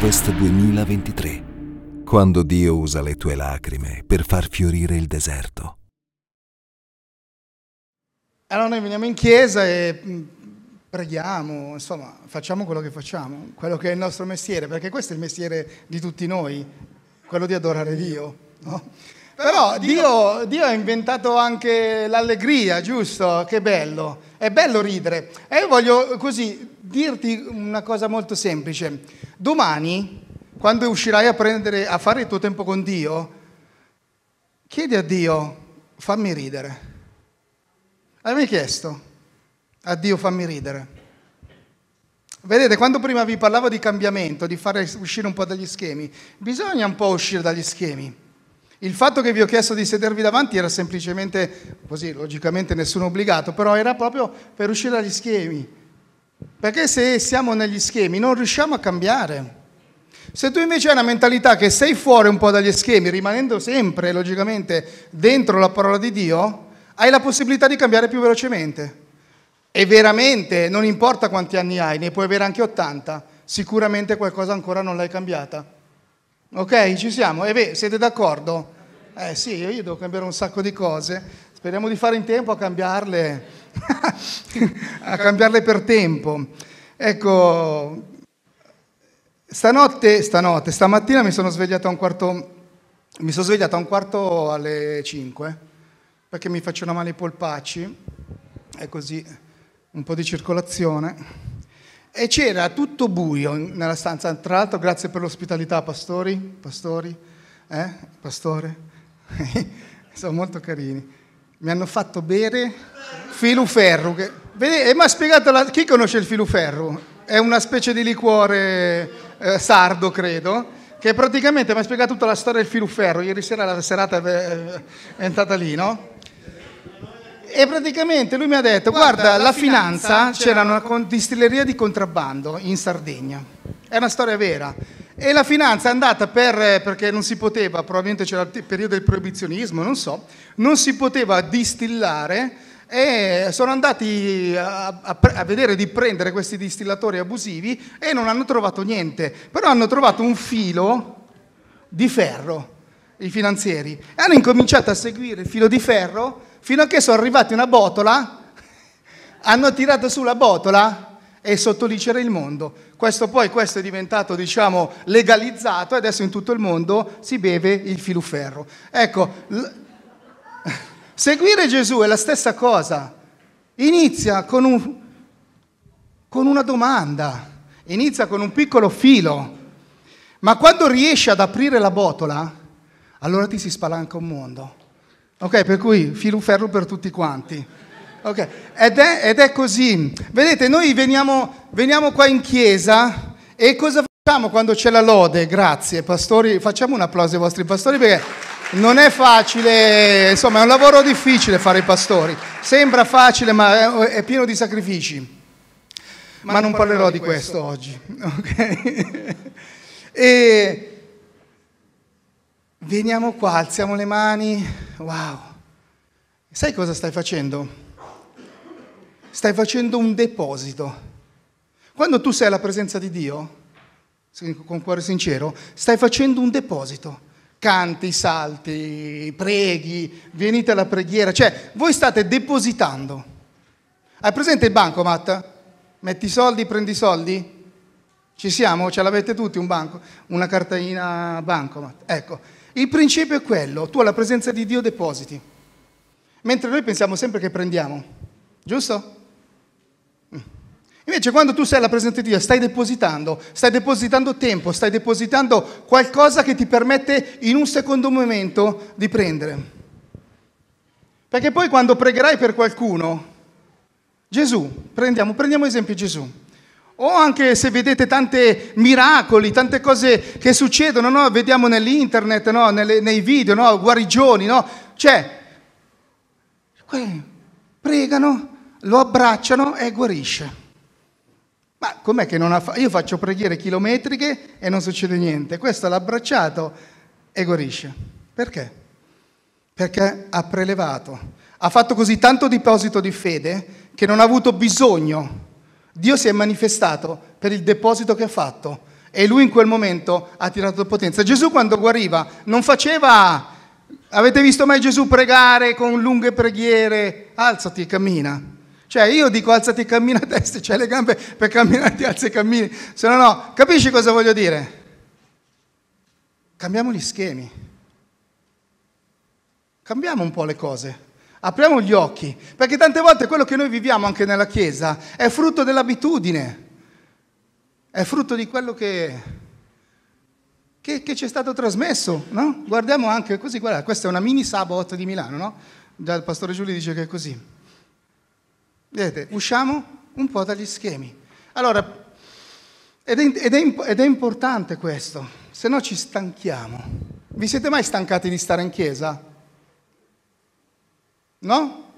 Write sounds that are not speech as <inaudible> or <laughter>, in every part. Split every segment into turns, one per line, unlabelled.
Harvest 2023. Quando Dio usa le tue lacrime per far fiorire il deserto.
Allora noi veniamo in chiesa e mh, preghiamo, insomma, facciamo quello che facciamo, quello che è il nostro mestiere, perché questo è il mestiere di tutti noi, quello di adorare Dio. No? Però Dio, Dio ha inventato anche l'allegria, giusto? Che bello, è bello ridere. E io voglio così dirti una cosa molto semplice. Domani, quando uscirai a, prendere, a fare il tuo tempo con Dio, chiedi a Dio, fammi ridere. Hai mai chiesto a Dio fammi ridere? Vedete, quando prima vi parlavo di cambiamento, di fare uscire un po' dagli schemi, bisogna un po' uscire dagli schemi. Il fatto che vi ho chiesto di sedervi davanti era semplicemente, così logicamente nessuno obbligato, però era proprio per uscire dagli schemi. Perché se siamo negli schemi non riusciamo a cambiare. Se tu invece hai una mentalità che sei fuori un po' dagli schemi, rimanendo sempre, logicamente, dentro la parola di Dio, hai la possibilità di cambiare più velocemente. E veramente, non importa quanti anni hai, ne puoi avere anche 80, sicuramente qualcosa ancora non l'hai cambiata. Ok, ci siamo? E beh, siete d'accordo? Eh sì, io devo cambiare un sacco di cose. Speriamo di fare in tempo a cambiarle, <laughs> a cambiarle per tempo. Ecco, stanotte, stanotte, stamattina mi sono svegliato a un quarto, mi sono svegliato a un quarto alle 5 perché mi facevano male i polpacci e così un po' di circolazione. E c'era tutto buio nella stanza, tra l'altro grazie per l'ospitalità, pastori, pastori, eh, pastore, <laughs> sono molto carini. Mi hanno fatto bere filuferro, che, vedete, mi ha spiegato, la, chi conosce il filuferro? È una specie di liquore eh, sardo, credo, che praticamente mi ha spiegato tutta la storia del filuferro, ieri sera la serata è entrata lì, no? E praticamente lui mi ha detto, guarda, guarda la, finanza, c'era una distilleria di contrabbando in Sardegna. È una storia vera. E la finanza è andata per, perché non si poteva, probabilmente c'era il periodo del proibizionismo, non so, non si poteva distillare e sono andati a, a, a, vedere di prendere questi distillatori abusivi e non hanno trovato niente, però hanno trovato un filo di ferro, i finanzieri, e hanno incominciato a seguire il filo di ferro fino a che sono arrivati una botola, <laughs> hanno tirato su la botola e sotto lì c'era il mondo. Questo poi questo è diventato, diciamo, legalizzato e adesso in tutto il mondo si beve il filuferro. Ecco, l- <laughs> seguire Gesù è la stessa cosa. Inizia con, un, con una domanda, inizia con un piccolo filo, ma quando riesci ad aprire la botola, allora ti si spalanca un mondo. Ok, per cui filo ferro per tutti quanti. Okay. Ed, è, ed, è, così. Vedete, noi veniamo, veniamo qua in chiesa e cosa facciamo quando c'è la lode? Grazie, pastori. Facciamo un applauso ai vostri pastori perché non è facile, insomma, è un lavoro difficile fare i pastori. Sembra facile, ma è, è pieno di sacrifici. Ma, ma non parlerò di questo, questo oggi. Okay? <laughs> e Veniamo qua, alziamo le mani, wow. Sai cosa stai facendo? Stai facendo un deposito. Quando tu sei alla presenza di Dio, con cuore sincero, stai facendo un deposito. Canti, salti, preghi, venite alla preghiera, cioè voi state depositando. Hai presente il bancomat? Metti i soldi, prendi i soldi? Ci siamo? Ce l'avete tutti un banco? Una cartina bancomat. Ecco, il principio è quello, tu alla presenza di Dio depositi, mentre noi pensiamo sempre che prendiamo, giusto? Invece quando tu sei alla presenza di Dio stai depositando, stai depositando tempo, stai depositando qualcosa che ti permette in un secondo momento di prendere. Perché poi quando pregherai per qualcuno, Gesù, prendiamo, prendiamo esempio Gesù, o anche se vedete tanti miracoli, tante cose che succedono, no? vediamo nell'internet, no? Nelle, nei video, no? guarigioni, no? cioè, pregano, lo abbracciano e guarisce. Ma com'è che non ha fatto? Io faccio preghiere chilometriche e non succede niente. Questo l'ha abbracciato e guarisce. Perché? Perché ha prelevato. Ha fatto così tanto deposito di fede che non ha avuto bisogno Dio si è manifestato per il deposito che ha fatto E lui in quel momento ha tirato potenza. Gesù quando guariva non faceva... Avete visto mai Gesù pregare con lunghe preghiere? Alzati e cammina. Cioè io dico alzati e cammina a destra, c'hai le gambe per camminare, ti alzi e cammini. Se no no, capisci cosa voglio dire? Cambiamo gli schemi. Cambiamo un po' le cose. Apriamo gli occhi, perché tante volte quello che noi viviamo anche nella Chiesa è frutto dell'abitudine, è frutto di quello che, che, che ci è stato trasmesso. No? Guardiamo anche così, guarda, questa è una mini sabato di Milano, no? Già il pastore Giulio dice che è così. Vedete, usciamo un po' dagli schemi. Allora, ed è, ed, è, ed è, importante questo, se no ci stanchiamo. Vi siete mai stancati di stare in chiesa? No?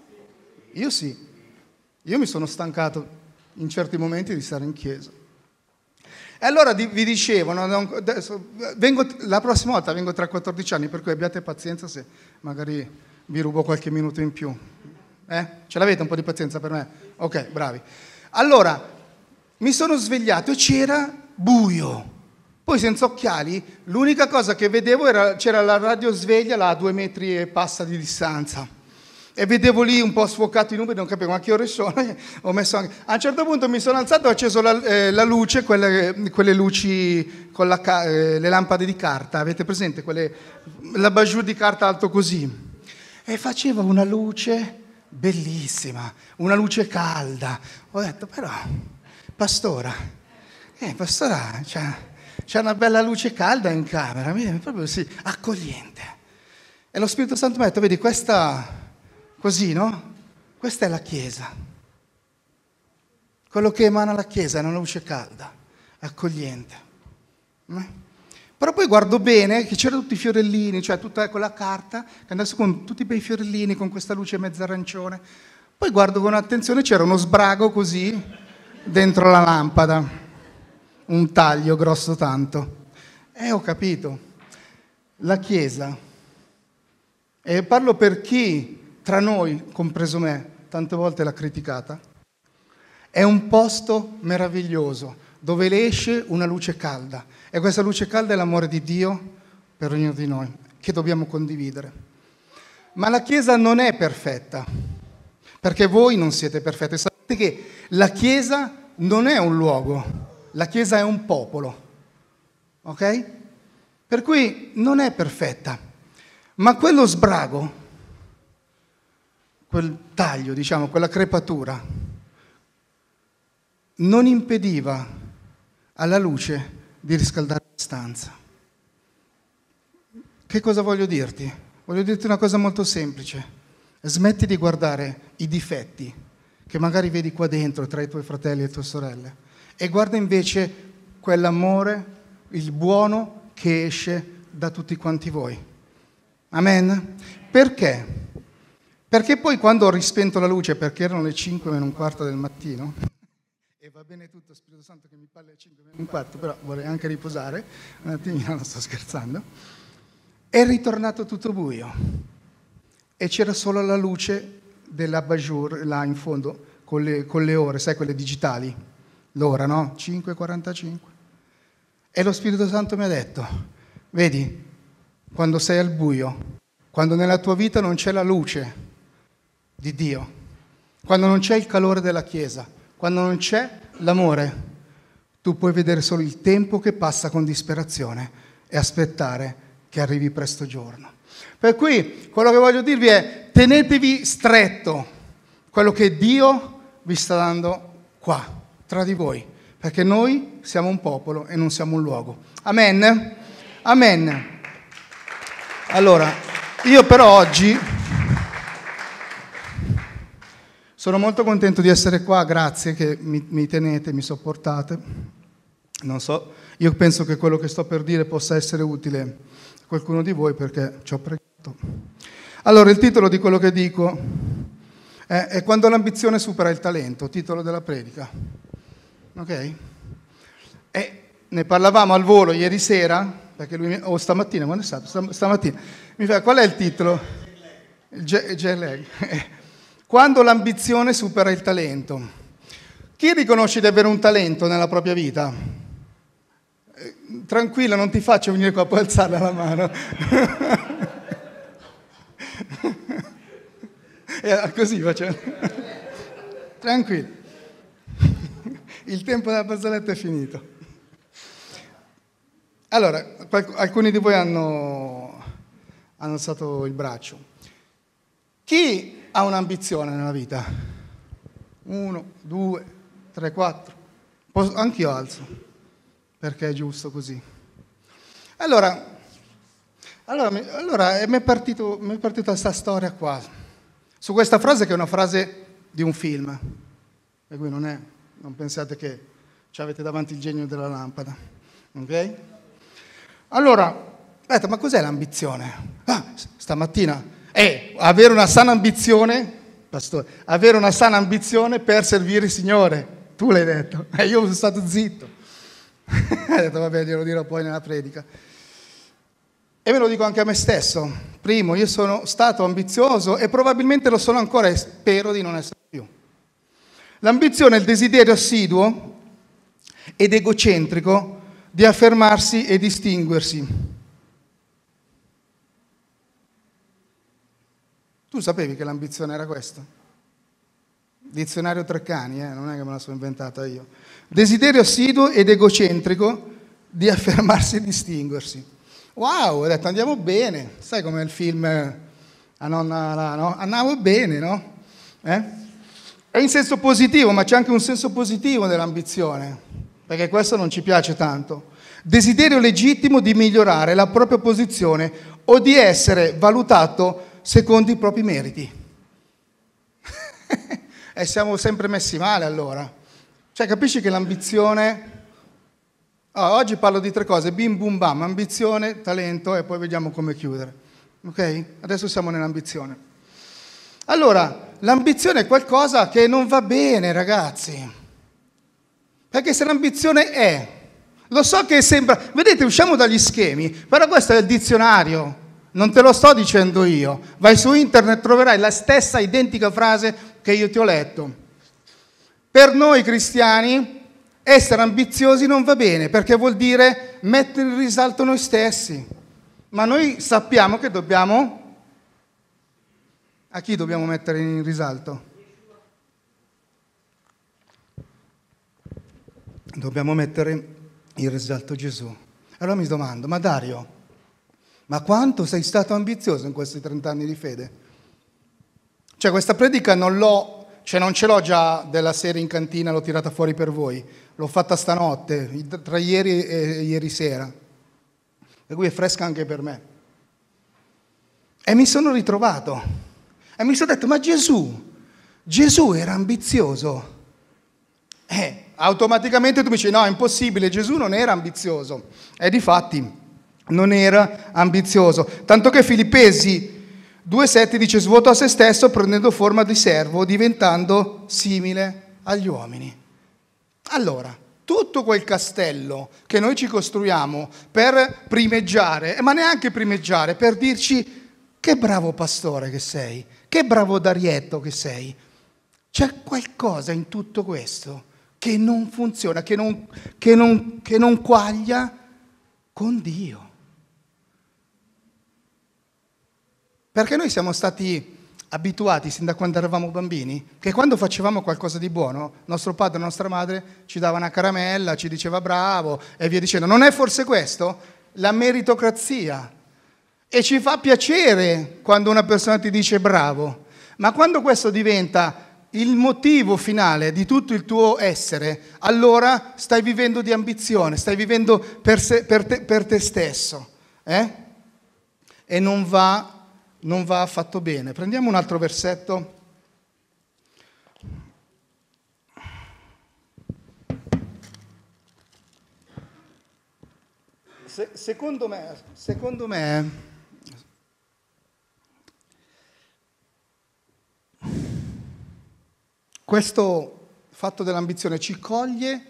Io sì. Io mi sono stancato in certi momenti di stare in chiesa. E allora vi dicevo, vengo, la prossima volta vengo tra 14 anni, per cui abbiate pazienza se magari vi rubo qualche minuto in più. Eh? Ce l'avete un po' di pazienza per me? Ok, bravi. Allora, mi sono svegliato e c'era buio. Poi senza occhiali, l'unica cosa che vedevo era c'era la radiosveglia là a due metri e passa di distanza. E vedevo lì un po' sfocato i numeri, non capivo ma che ore sono. <laughs> Anche... A un certo punto mi sono alzato e ho acceso la, eh, la luce, quelle, quelle, luci con la, eh, le lampade di carta, avete presente? Quelle, la bajour di carta alto così. E faceva una luce bellissima, una luce calda. Ho detto, però, pastora, eh, pastora, c'è, una bella luce calda in camera, proprio sì, accogliente. E lo Spirito Santo mi ha detto, vedi, questa Così, no? Questa è la Chiesa. Quello che emana la Chiesa è una luce calda, accogliente. Eh? Però poi guardo bene che c'erano tutti i fiorellini, cioè tutta quella carta, che adesso con tutti i bei fiorellini, con questa luce mezza arancione. Poi guardo con attenzione, c'era uno sbrago così dentro la lampada, un taglio grosso tanto. E ho capito, la Chiesa, e parlo per chi tra noi, compreso me, tante volte l'ha criticata, è un posto meraviglioso dove le esce una luce calda e questa luce calda è l'amore di Dio per ognuno di noi che dobbiamo condividere. Ma la Chiesa non è perfetta, perché voi non siete perfetti. Sapete che la Chiesa non è un luogo, la Chiesa è un popolo, ok? Per cui non è perfetta, ma quello sbrago quel taglio, diciamo, quella crepatura, non impediva alla luce di riscaldare la stanza. Che cosa voglio dirti? Voglio dirti una cosa molto semplice. Smetti di guardare i difetti che magari vedi qua dentro tra i tuoi fratelli e le tue sorelle e guarda invece quell'amore, il buono che esce da tutti quanti voi. Amen? Perché? Perché poi quando ho rispento la luce, perché erano le 5 meno un quarto del mattino, e va bene tutto, Spirito Santo che mi parla alle 5 meno un quarto, però vorrei anche riposare, un attimino, non sto scherzando, è ritornato tutto buio. E c'era solo la luce della Bajour là in fondo con le, con le ore, sai quelle digitali, l'ora no? 5.45. E lo Spirito Santo mi ha detto, vedi, quando sei al buio, quando nella tua vita non c'è la luce, di Dio, quando non c'è il calore della Chiesa, quando non c'è l'amore, tu puoi vedere solo il tempo che passa con disperazione e aspettare che arrivi presto giorno. Per cui quello che voglio dirvi è tenetevi stretto quello che Dio vi sta dando qua, tra di voi, perché noi siamo un popolo e non siamo un luogo. Amen? Amen. Allora, io però oggi sono molto contento di essere qua, grazie che mi, mi tenete, mi sopportate. Non so, io penso che quello che sto per dire possa essere utile a qualcuno di voi perché ci ho pregato. Allora, il titolo di quello che dico è, è Quando l'ambizione supera il talento, titolo della predica. Ok? E ne parlavamo al volo ieri sera, perché lui, o stamattina, quando è stato? Stamattina. Mi fa, qual è il titolo? Il jet lag. Quando l'ambizione supera il talento. Chi riconosce di avere un talento nella propria vita? tranquilla, non ti faccio venire qua, puoi alzare la mano. <laughs> e così faccio. Tranquillo. Il tempo della barzelletta è finito. Allora, alcuni di voi hanno, hanno alzato il braccio. Chi ha un'ambizione nella vita? Uno, due, tre, quattro. Anch'io alzo, perché è giusto così. Allora, allora, allora mi è partito, mi è partita questa storia qua, su questa frase che è una frase di un film, e qui non è, non pensate che avete davanti il genio della lampada, ok? Allora, aspetta, ma cos'è l'ambizione? Ah, stamattina, è avere una sana ambizione, pastore, avere una sana ambizione per servire il Signore. Tu l'hai detto, e <laughs> io sono stato zitto. <laughs> Hai detto, vabbè, glielo dirò poi nella predica. E me lo dico anche a me stesso. Primo, io sono stato ambizioso e probabilmente lo sono ancora e spero di non essere più. L'ambizione è il desiderio assiduo ed egocentrico di affermarsi e distinguersi. Tu sapevi che l'ambizione era questa? Dizionario Treccani, eh? non è che me la sono inventata io. Desiderio assiduo ed egocentrico di <laughs> affermarsi e distinguersi. Wow, ho detto andiamo bene, sai come il film a nonna là, no? Andiamo bene, no? Eh? È in senso positivo, ma c'è anche un senso positivo nell'ambizione perché questo non ci piace tanto. Desiderio legittimo di migliorare la propria posizione o di essere valutato secondo i propri meriti. <laughs> e siamo sempre messi male allora. Cioè, capisci che l'ambizione... Oh, oggi parlo di tre cose, bim bum bam, ambizione, talento e poi vediamo come chiudere. Ok? Adesso siamo nell'ambizione. Allora, l'ambizione è qualcosa che non va bene, ragazzi. Perché se l'ambizione è, lo so che sembra, vedete, usciamo dagli schemi, però questo è il dizionario, non te lo sto dicendo io. Vai su internet, troverai la stessa identica frase che io ti ho letto. Per noi cristiani essere ambiziosi non va bene perché vuol dire mettere in risalto noi stessi. Ma noi sappiamo che dobbiamo... A chi dobbiamo mettere in risalto? dobbiamo mettere in risalto Gesù. Allora mi domando, ma Dario, ma quanto sei stato ambizioso in questi 30 anni di fede? Cioè questa predica non l'ho, cioè non ce l'ho già della serie in cantina, l'ho tirata fuori per voi, l'ho fatta stanotte, tra ieri e ieri sera, per cui è fresca anche per me. E mi sono ritrovato e mi sono detto, ma Gesù, Gesù era ambizioso. Eh, automaticamente tu mi dici no, è impossibile, Gesù non era ambizioso. E di fatti non era ambizioso. Tanto che Filippesi 2,7 dice svuotò a se stesso prendendo forma di servo, diventando simile agli uomini. Allora, tutto quel castello che noi ci costruiamo per primeggiare, ma neanche primeggiare, per dirci che bravo pastore che sei, che bravo Darietto che sei. C'è qualcosa in tutto questo che non funziona, che non, che non, che non quaglia con Dio. Perché noi siamo stati abituati sin da quando eravamo bambini, che quando facevamo qualcosa di buono, nostro padre e nostra madre ci dava una caramella, ci diceva bravo e via dicendo. Non è forse questo? La meritocrazia. E ci fa piacere quando una persona ti dice bravo, ma quando questo diventa il motivo finale di tutto il tuo essere, allora stai vivendo di ambizione, stai vivendo per, se, per, te, per te, stesso. Eh? E non va, non va affatto bene. Prendiamo un altro versetto. Se, secondo me, secondo me Questo fatto dell'ambizione ci coglie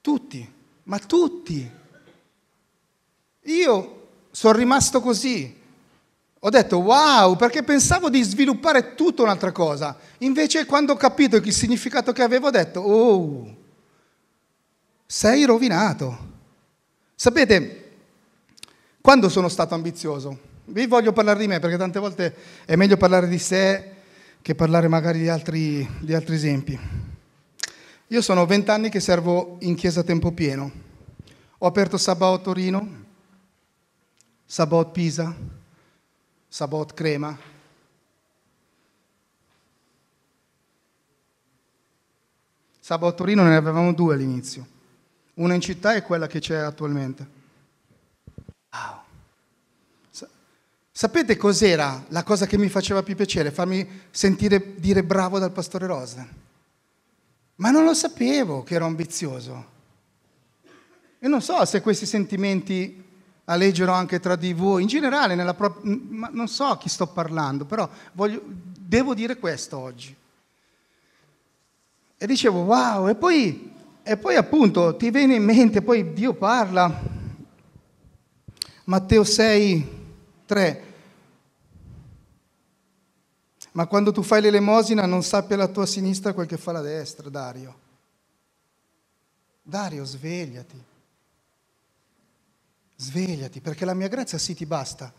tutti, ma tutti. Io sono rimasto così. Ho detto wow, perché pensavo di sviluppare tutta un'altra cosa. Invece quando ho capito il significato che avevo, ho detto oh, sei rovinato. Sapete, quando sono stato ambizioso? Vi voglio parlare di me perché tante volte è meglio parlare di sé che parlare magari di altri, di altri esempi. Io sono vent'anni che servo in chiesa a tempo pieno. Ho aperto Sabot Torino, Sabot Pisa, Sabot Crema. Sabot Torino ne avevamo due all'inizio. Una in città e quella che c'è attualmente. Wow. Sapete cos'era la cosa che mi faceva più piacere? Farmi sentire dire bravo dal pastore Rosa. Ma non lo sapevo che ero ambizioso. E non so se questi sentimenti alleggiano anche tra di voi, in generale, nella pro- non so a chi sto parlando, però voglio, devo dire questo oggi. E dicevo, wow, e poi e poi appunto ti viene in mente, poi Dio parla, Matteo 6, 3. Ma quando tu fai l'elemosina non sappia la tua sinistra quel che fa la destra, Dario. Dario, svegliati. Svegliati, perché la mia grazia sì ti basta,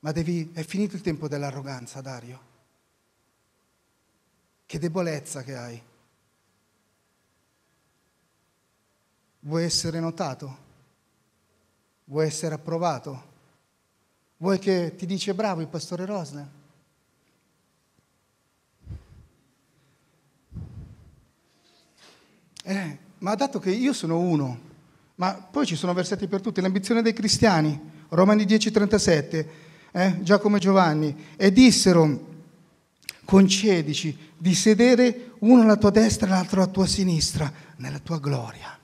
ma devi, è finito il tempo dell'arroganza, Dario. Che debolezza che hai. Vuoi essere notato? Vuoi essere approvato? Vuoi che ti dice bravo il pastore Rosner? Eh, ma dato che io sono uno, ma poi ci sono versetti per tutti, l'ambizione dei cristiani, Romani 10:37, eh, Giacomo e Giovanni, e dissero, concedici di sedere uno alla tua destra e l'altro alla tua sinistra, nella tua gloria.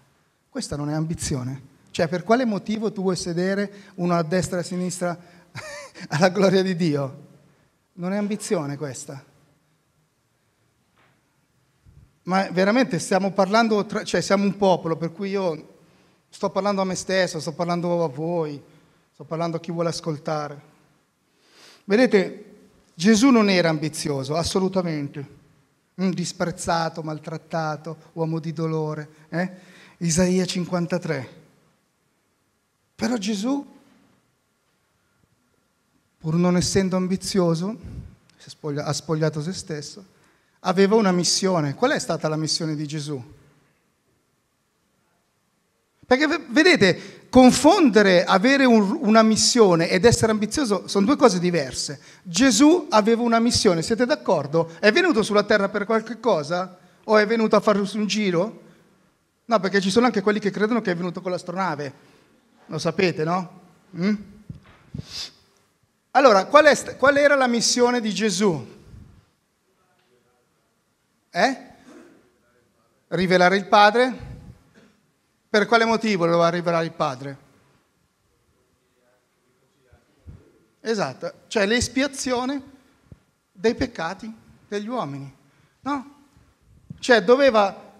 Questa non è ambizione. Cioè, per quale motivo tu vuoi sedere uno a destra e a sinistra <laughs> alla gloria di Dio? Non è ambizione questa. Ma veramente stiamo parlando, tra, cioè siamo un popolo, per cui io sto parlando a me stesso, sto parlando a voi, sto parlando a chi vuole ascoltare. Vedete, Gesù non era ambizioso, assolutamente. Un disprezzato, maltrattato, uomo di dolore. Eh? Isaia 53. Però Gesù, pur non essendo ambizioso, ha spogliato se stesso, aveva una missione. Qual è stata la missione di Gesù? Perché vedete, confondere avere un, una missione ed essere ambizioso sono due cose diverse. Gesù aveva una missione, siete d'accordo? È venuto sulla terra per qualche cosa? O è venuto a fare un giro? No, perché ci sono anche quelli che credono che è venuto con l'astronave. Lo sapete, no? Mm? Allora, qual, è, qual era la missione di Gesù? Eh? Rivelare il Padre? Per quale motivo doveva rivelare il Padre? Esatto, cioè l'espiazione dei peccati degli uomini, no? Cioè doveva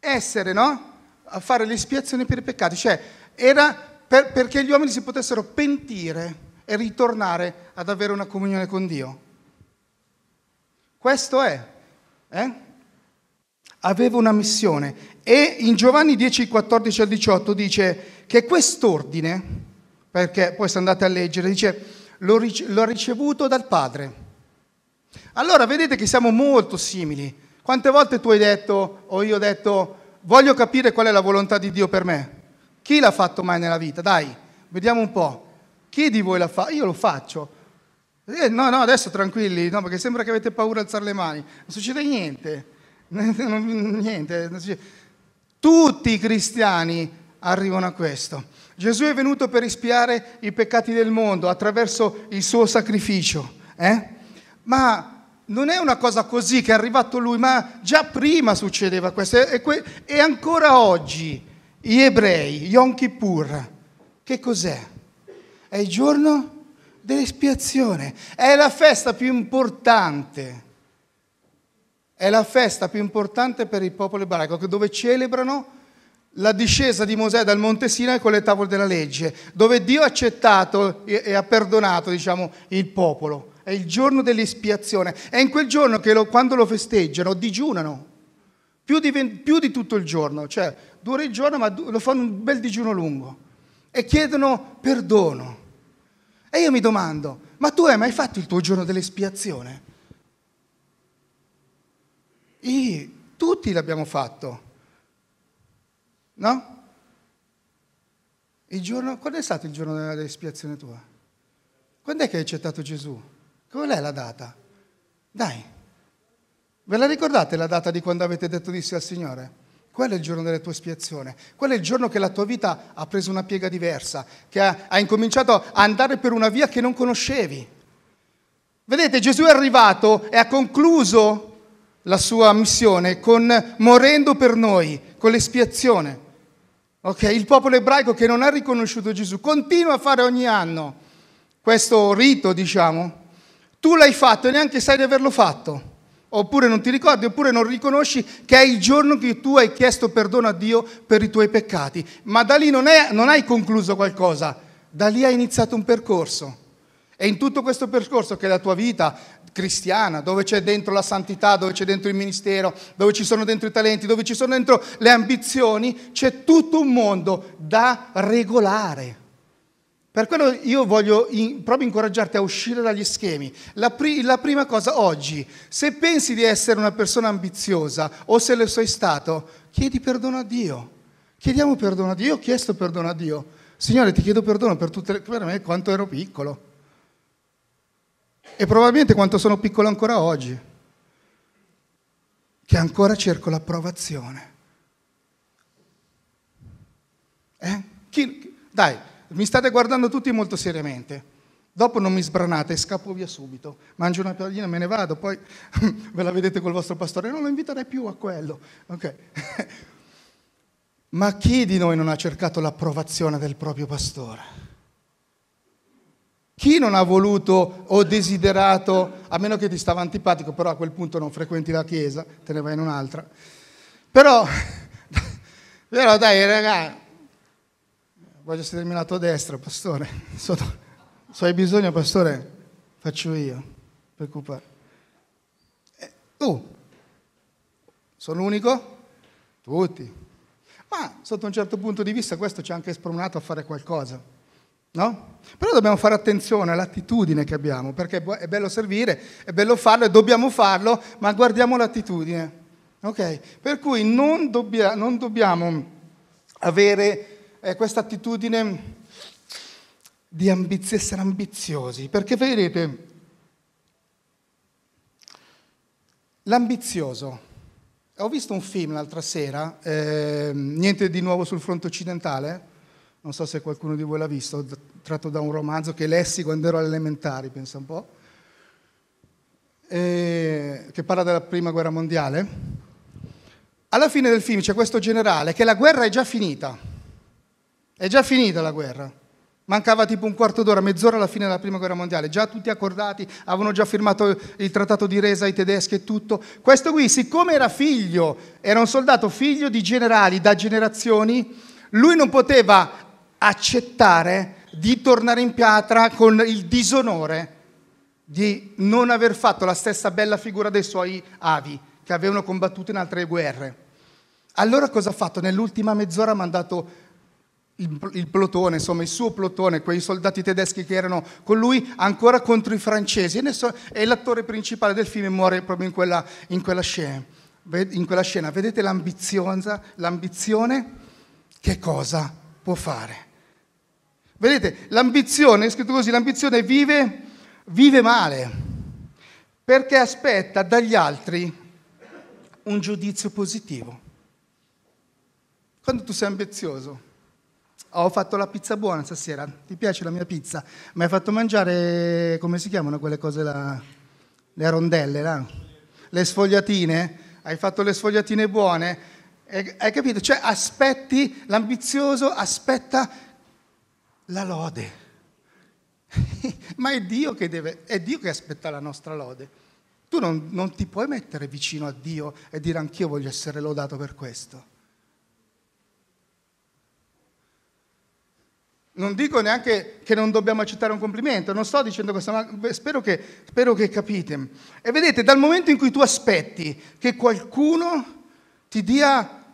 essere, no? A fare l'espiazione per i peccati, cioè era per, perché gli uomini si potessero pentire e ritornare ad avere una comunione con Dio. Questo è. Eh? Aveva una missione. E in Giovanni 10, 14 al 18 dice che quest'ordine, perché poi se andate a leggere, dice l'ho ricevuto dal Padre. Allora vedete che siamo molto simili. Quante volte tu hai detto, o io ho detto, voglio capire qual è la volontà di Dio per me? Chi l'ha fatto mai nella vita? Dai, vediamo un po'. Chi di voi l'ha fatto? Io lo faccio. Eh, no, no, adesso tranquilli, no, perché sembra che avete paura di alzare le mani. Non succede niente. <laughs> niente. Tutti i cristiani arrivano a questo. Gesù è venuto per espiare i peccati del mondo attraverso il suo sacrificio. Eh? Ma non è una cosa così che è arrivato lui, ma già prima succedeva questo. E, que- e ancora oggi gli ebrei, Yom Kippur, che cos'è? È il giorno dell'espiazione, è la festa più importante. È la festa più importante per il popolo ebraico, dove celebrano la discesa di Mosè dal Monte Sinai con le tavole della legge, dove Dio ha accettato e ha perdonato diciamo, il popolo è il giorno dell'espiazione. È in quel giorno che lo, quando lo festeggiano digiunano, più di, più di, tutto il giorno, cioè dura il giorno ma lo fanno un bel digiuno lungo. e chiedono perdono. E io mi domando, ma tu hai mai fatto il tuo giorno dell'espiazione? I, tutti l'abbiamo fatto, no? Il giorno, quando è stato il giorno dell'espiazione tua? Quando è che hai accettato Gesù? Qual è la data? Dai, ve la ricordate la data di quando avete detto di sì al Signore? Quello è il giorno della tua espiazione, quello è il giorno che la tua vita ha preso una piega diversa, che ha, ha incominciato a andare per una via che non conoscevi. Vedete, Gesù è arrivato e ha concluso la sua missione con morendo per noi, con l'espiazione. Okay? Il popolo ebraico che non ha riconosciuto Gesù continua a fare ogni anno questo rito, diciamo. Tu l'hai fatto e neanche sai di averlo fatto. Oppure non ti ricordi, oppure non riconosci che è il giorno che tu hai chiesto perdono a Dio per i tuoi peccati. Ma da lì non, è, non hai concluso qualcosa, da lì hai iniziato un percorso. E in tutto questo percorso che è la tua vita cristiana, dove c'è dentro la santità, dove c'è dentro il ministero, dove ci sono dentro i talenti, dove ci sono dentro le ambizioni, c'è tutto un mondo da regolare. Per quello io voglio in, proprio incoraggiarti a uscire dagli schemi. La, pri, la, prima cosa oggi, se pensi di essere una persona ambiziosa o se lo sei stato, chiedi perdono a Dio. Chiediamo perdono a Dio. Io ho chiesto perdono a Dio. Signore, ti chiedo perdono per, tutte le, per me quanto ero piccolo. E probabilmente quanto sono piccolo ancora oggi, che ancora cerco l'approvazione. Eh? Chi, dai, mi state guardando tutti molto seriamente. Dopo non mi sbranate, scappo via subito. Mangio una piadina e me ne vado, poi <laughs> ve la vedete col vostro pastore. Non lo inviterei più a quello. Okay. <laughs> Ma chi di noi non ha cercato l'approvazione del proprio pastore? Chi non ha voluto o desiderato, a meno che ti stava antipatico, però a quel punto non frequenti la chiesa, te ne vai in un'altra. Però, <laughs> però dai, raga, voglio essere terminato a destra, pastore. Sono, se hai bisogno, pastore, faccio io, preoccupare. Eh, tu, sono l'unico? Tutti. Ma sotto un certo punto di vista questo ci ha anche spronato a fare qualcosa. No? Però dobbiamo fare attenzione all'attitudine che abbiamo, perché è bello servire, è bello farlo e dobbiamo farlo, ma guardiamo l'attitudine. Okay? Per cui non, dobbia, non dobbiamo avere eh, questa attitudine di ambiz- essere ambiziosi, perché vedete, l'ambizioso, ho visto un film l'altra sera, eh, niente di nuovo sul fronte occidentale, non so se qualcuno di voi l'ha visto, tratto da un romanzo che lessi quando ero alle elementari, pensa un po', e, che parla della prima guerra mondiale. Alla fine del film c'è questo generale che la guerra è già finita, è già finita la guerra. Mancava tipo un quarto d'ora, mezz'ora alla fine della prima guerra mondiale, già tutti accordati, avevano già firmato il trattato di resa ai tedeschi e tutto. Questo qui, siccome era figlio, era un soldato figlio di generali da generazioni, lui non poteva accettare di tornare in piatra con il disonore di non aver fatto la stessa bella figura dei suoi avi che avevano combattuto in altre guerre. Allora cosa ha fatto? Nell'ultima mezz'ora ha mandato il, plotone, insomma il suo plotone, quei soldati tedeschi che erano con lui, ancora contro i francesi. E, e l'attore principale del film muore proprio in quella, in quella, scena. in quella scena. Vedete l'ambizione? Che cosa può fare? Vedete, l'ambizione, è scritto così, l'ambizione vive, vive male, perché aspetta dagli altri un giudizio positivo. Quando tu sei ambizioso, ho fatto la pizza buona stasera, ti piace la mia pizza? Mi hai fatto mangiare, come si chiamano quelle cose là? Le rondelle, là? Le sfogliatine? Hai fatto le sfogliatine buone? Hai capito? Cioè aspetti, l'ambizioso aspetta la lode. <laughs> Ma è Dio, che deve, è Dio che aspetta la nostra lode. Tu non, non ti puoi mettere vicino a Dio e dire anch'io voglio essere lodato per questo. Non dico neanche che non dobbiamo accettare un complimento, non sto dicendo questo, ma spero che, spero che capite. E vedete, dal momento in cui tu aspetti che qualcuno ti dia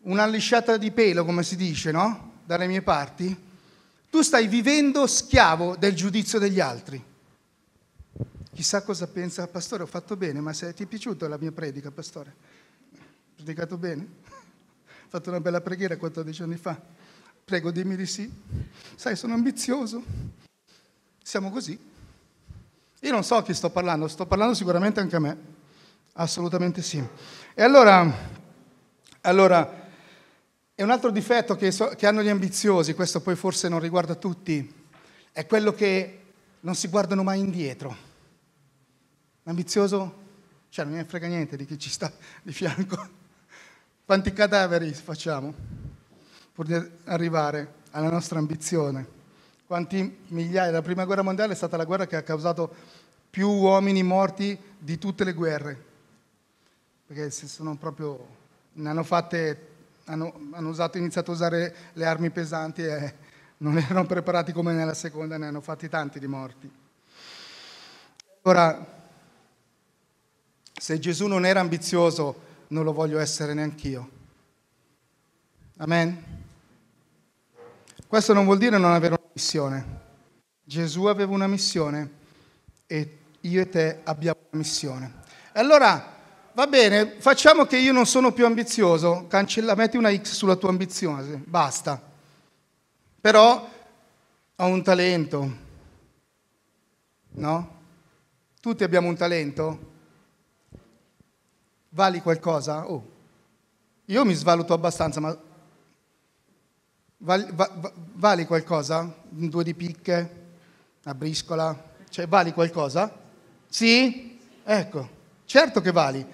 una lisciata di pelo, come si dice, no? dalle mie parti, tu stai vivendo schiavo del giudizio degli altri. Chissà cosa pensa, pastore, ho fatto bene, ma se ti è piaciuta la mia predica, pastore? Predicato bene? Ho fatto una bella preghiera 14 anni fa. Prego, dimmi di sì. Sai, sono ambizioso. Siamo così. Io non so a chi sto parlando, sto parlando sicuramente anche a me. Assolutamente sì. E allora, allora è un altro difetto che, so, che hanno gli ambiziosi, questo poi forse non riguarda tutti, è quello che non si guardano mai indietro. L'ambizioso, cioè non ne frega niente di chi ci sta <laughs> di fianco. Quanti cadaveri facciamo di arrivare alla nostra ambizione? Quanti migliaia? La prima guerra mondiale è stata la guerra che ha causato più uomini morti di tutte le guerre, perché si sono proprio, ne hanno fatte, hanno, hanno usato, iniziato a usare le armi pesanti e non <laughs> erano preparati come nella seconda, ne hanno fatti tanti di morti. Ora, se Gesù non era ambizioso, non lo voglio essere neanch'io. Amen? Questo non vuol dire non avere una missione. Gesù aveva una missione e io e te abbiamo una missione. E allora, va bene, facciamo che io non sono più ambizioso, cancella, metti una X sulla tua ambizione, basta. Però ho un talento, no? Tutti abbiamo un talento? Vali qualcosa? Oh, io mi svaluto abbastanza, ma vali, va, vali qualcosa? Due di picche? Una briscola? Cioè, vali qualcosa? Sì? Ecco, certo che vali,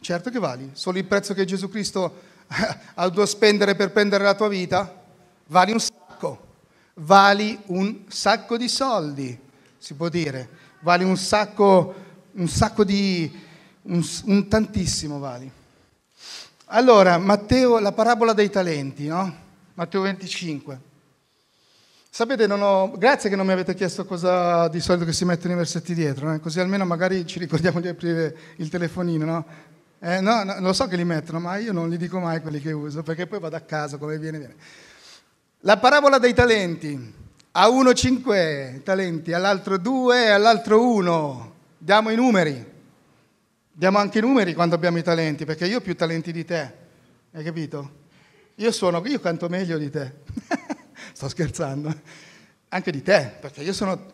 certo che vali. Solo il prezzo che Gesù Cristo ha dovuto spendere per prendere la tua vita? Vali un sacco, vali un sacco di soldi, si può dire. Vali un sacco, un sacco di un, un tantissimo vali. Allora, Matteo, la parabola dei talenti, no? Matteo 25. Sapete, ho, grazie che non mi avete chiesto cosa di solito che si mettono i versetti dietro, eh? così almeno magari ci ricordiamo di aprire il telefonino, no? Eh, no, no? Lo so che li mettono, ma io non li dico mai quelli che uso, perché poi vado a casa, come viene, viene. La parabola dei talenti. A uno cinque talenti, all'altro due, all'altro uno. Diamo i numeri. Diamo anche i numeri quando abbiamo i talenti, perché io ho più talenti di te, hai capito? Io suono, io canto meglio di te. <laughs> Sto scherzando. Anche di te, perché io sono,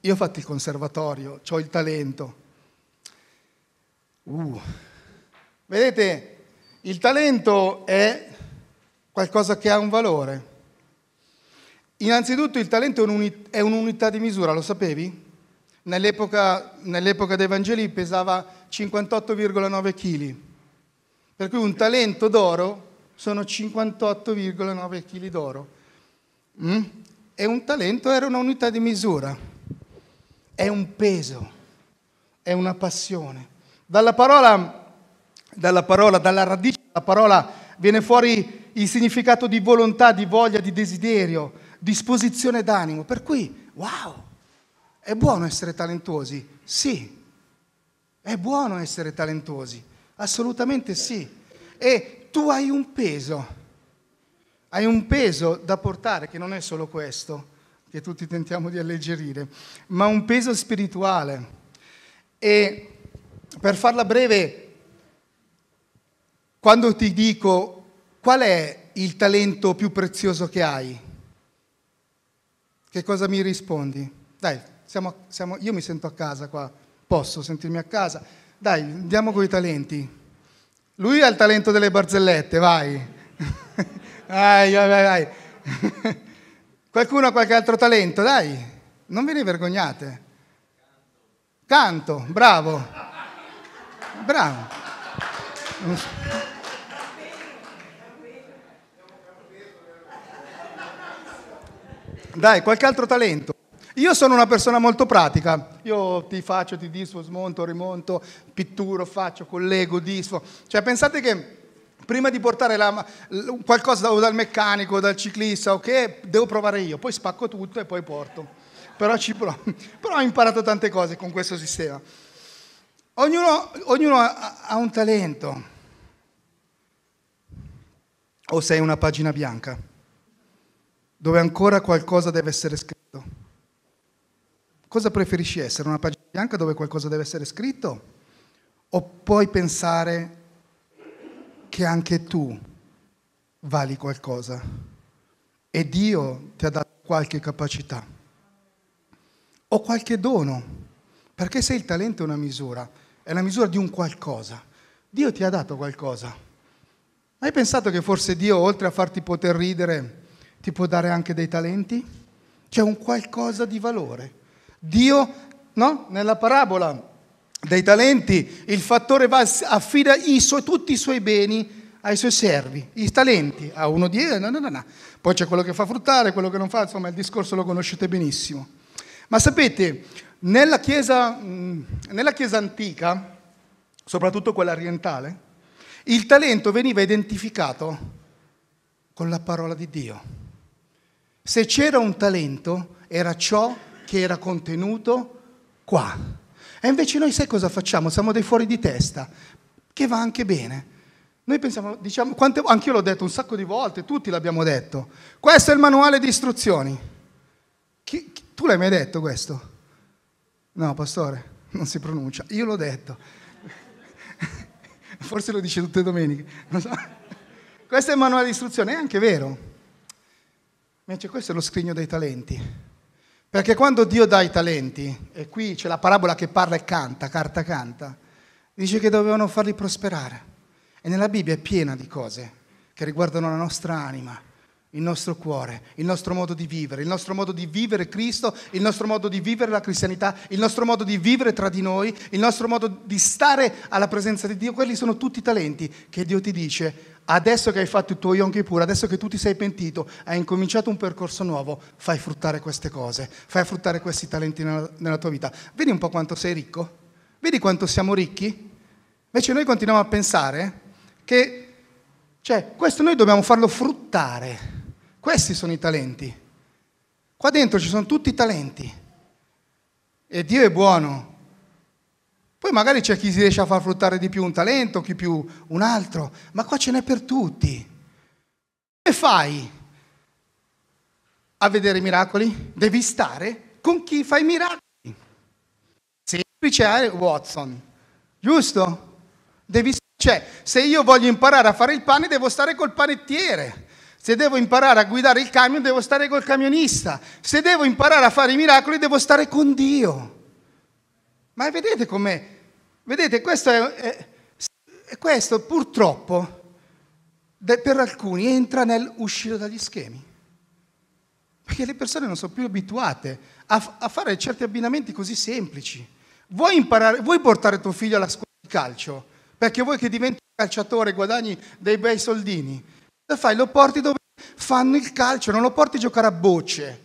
io ho fatto il conservatorio, ho il talento. Uh. Vedete, il talento è qualcosa che ha un valore. Innanzitutto il talento è un'unità di misura, lo sapevi? Nell'epoca, nell'epoca dei Vangeli pesava 58,9 kg, per cui un talento d'oro sono 58,9 kg d'oro. Mm? E un talento era un'unità di misura, è un peso, è una passione. Dalla parola, dalla, parola, dalla radice della parola viene fuori il significato di volontà, di voglia, di desiderio, disposizione d'animo. Per cui, wow, è buono essere talentuosi? Sì. È buono essere talentuosi? Assolutamente sì. E tu hai un peso. Hai un peso da portare che non è solo questo, che tutti tentiamo di alleggerire, ma un peso spirituale. E per farla breve, quando ti dico qual è il talento più prezioso che hai, che cosa mi rispondi? Dai, siamo, siamo, io mi sento a casa qua, posso sentirmi a casa. Dai, andiamo con i talenti. Lui ha il talento delle barzellette, vai. <laughs> vai, vai, vai, vai. <laughs> Qualcuno ha qualche altro talento? Dai, non ve ne vergognate. Canto, bravo. Bravo. Dai, qualche altro talento. Io sono una persona molto pratica, io ti faccio, ti disfo, smonto, rimonto, pitturo, faccio, collego, disfo. Cioè pensate che prima di portare la, qualcosa dal meccanico, dal ciclista, ok, devo provare io, poi spacco tutto e poi porto. Però, ci provo. <laughs> Però ho imparato tante cose con questo sistema. Ognuno, ognuno ha, ha un talento. O sei una pagina bianca? Dove ancora qualcosa deve essere scritto? Cosa preferisci essere? Una pagina bianca dove qualcosa deve essere scritto? O puoi pensare che anche tu vali qualcosa e Dio ti ha dato qualche capacità o qualche dono? Perché se il talento è una misura, è la misura di un qualcosa. Dio ti ha dato qualcosa. Hai pensato che forse Dio, oltre a farti poter ridere, ti può dare anche dei talenti? C'è un qualcosa di valore. Dio, no? Nella parabola dei talenti, il fattore va, affida i suoi, tutti i suoi beni ai suoi servi, i talenti, a uno di no, no, no, no. Poi c'è quello che fa fruttare, quello che non fa, insomma il discorso lo conoscete benissimo. Ma sapete, nella chiesa, nella chiesa antica, soprattutto quella orientale, il talento veniva identificato con la parola di Dio. Se c'era un talento, era ciò che era contenuto qua. E invece noi sai cosa facciamo? Siamo dei fuori di testa, che va anche bene. Noi pensiamo, diciamo, quante, anche io l'ho detto un sacco di volte, tutti l'abbiamo detto. Questo è il manuale di istruzioni. Chi, chi, tu l'hai mai detto questo? No, pastore, non si pronuncia. Io l'ho detto. <laughs> Forse lo dice tutte le domeniche. So. Questo è il manuale di istruzione, è anche vero. Invece questo è lo scrigno dei talenti. Perché quando Dio dà i talenti, e qui c'è la parabola che parla e canta, carta canta, dice che dovevano farli prosperare. E nella Bibbia è piena di cose che riguardano la nostra anima, il nostro cuore, il nostro modo di vivere, il nostro modo di vivere Cristo, il nostro modo di vivere la cristianità, il nostro modo di vivere tra di noi, il nostro modo di stare alla presenza di Dio. Quelli sono tutti talenti che Dio ti dice. Adesso che hai fatto il tuo Yom Kippur, adesso che tu ti sei pentito, hai incominciato un percorso nuovo, fai fruttare queste cose, fai fruttare questi talenti nella, nella tua vita. Vedi un po' quanto sei ricco? Vedi quanto siamo ricchi? Invece noi continuiamo a pensare che, cioè, questo noi dobbiamo farlo fruttare. Questi sono i talenti. Qua dentro ci sono tutti i talenti. E Dio è buono. Poi magari c'è chi si riesce a far fruttare di più un talento, chi più un altro, ma qua ce n'è per tutti. Come fai a vedere i miracoli? Devi stare con chi fa i miracoli. Semplice è Watson, giusto? Devi, cioè, se io voglio imparare a fare il pane, devo stare col panettiere. Se devo imparare a guidare il camion, devo stare col camionista. Se devo imparare a fare i miracoli, devo stare con Dio. Ma vedete com'è? Vedete, questo, è, è, questo purtroppo per alcuni entra nel uscire dagli schemi. Perché le persone non sono più abituate a, a fare certi abbinamenti così semplici. Vuoi, imparare, vuoi portare tuo figlio alla scuola di calcio? Perché vuoi che diventi un calciatore guadagni dei bei soldini? Cosa fai? Lo porti dove fanno il calcio, non lo porti a giocare a bocce.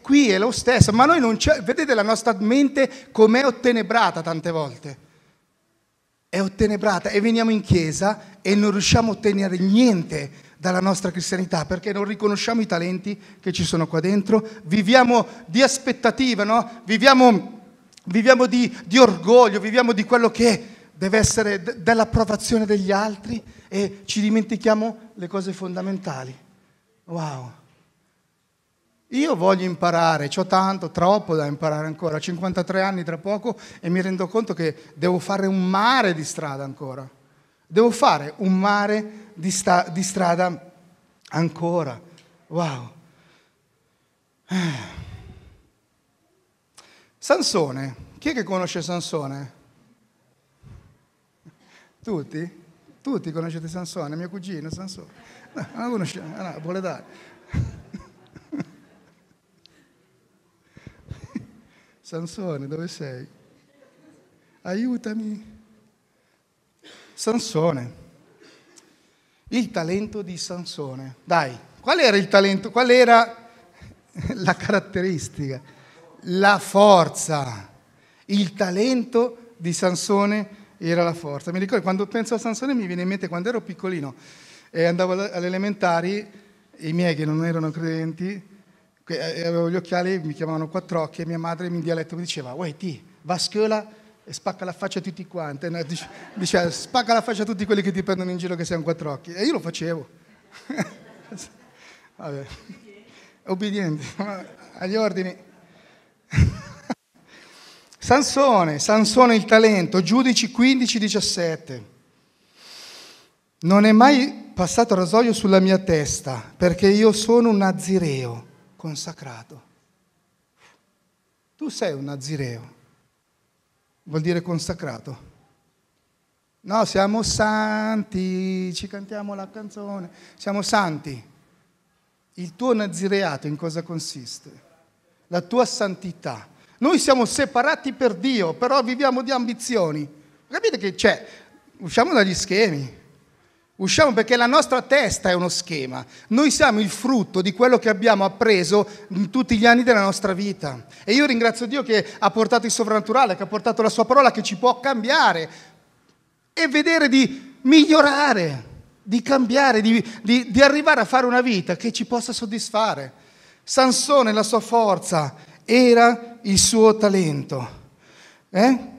Qui è lo stesso, ma noi non c'è, vedete la nostra mente com'è ottenebrata tante volte. È ottenebrata e veniamo in chiesa e non riusciamo a ottenere niente dalla nostra cristianità perché non riconosciamo i talenti che ci sono qua dentro, viviamo di aspettativa, no? viviamo, viviamo di, di orgoglio, viviamo di quello che deve essere d- dell'approvazione degli altri e ci dimentichiamo le cose fondamentali. Wow. Io voglio imparare, ho tanto, troppo da imparare ancora, ho 53 anni tra poco e mi rendo conto che devo fare un mare di strada ancora. Devo fare un mare di, sta- di strada ancora. Wow. Sansone, chi è che conosce Sansone? Tutti? Tutti conoscete Sansone, mio cugino Sansone. No, non lo conosciamo, no, vuole dare. Sansone, dove sei? Aiutami. Sansone. Il talento di Sansone. Dai, qual era il talento? Qual era la caratteristica? La forza. Il talento di Sansone era la forza. Mi ricordo quando penso a Sansone mi viene in mente quando ero piccolino e andavo alle elementari, i miei che non erano credenti, eh, avevo gli occhiali, mi chiamavano quattro occhi e mia madre in dialetto mi diceva, uè ti, va a scuola e spacca la faccia a tutti quanti. Diceva, spacca la faccia a tutti quelli che ti prendono in giro che un quattro occhi. E io lo facevo. <laughs> Vabbè. Obbediente, agli ordini. <laughs> Sansone, Sansone il talento, giudici 15-17. Non è mai passato rasoio sulla mia testa, perché io sono un nazireo consacrato. Tu sei un nazireo, vuol dire consacrato. No, siamo santi, ci cantiamo la canzone, siamo santi. Il tuo nazireato in cosa consiste? La tua santità. Noi siamo separati per Dio, però viviamo di ambizioni. Capite che c'è? Usciamo dagli schemi. Usciamo perché la nostra testa è uno schema. Noi siamo il frutto di quello che abbiamo appreso in tutti gli anni della nostra vita. E io ringrazio Dio che ha portato il sovrannaturale, che ha portato la sua parola che ci può cambiare e vedere di migliorare, di cambiare, di, di, di arrivare a fare una vita che ci possa soddisfare. Sansone, la sua forza, era il suo talento. Eh?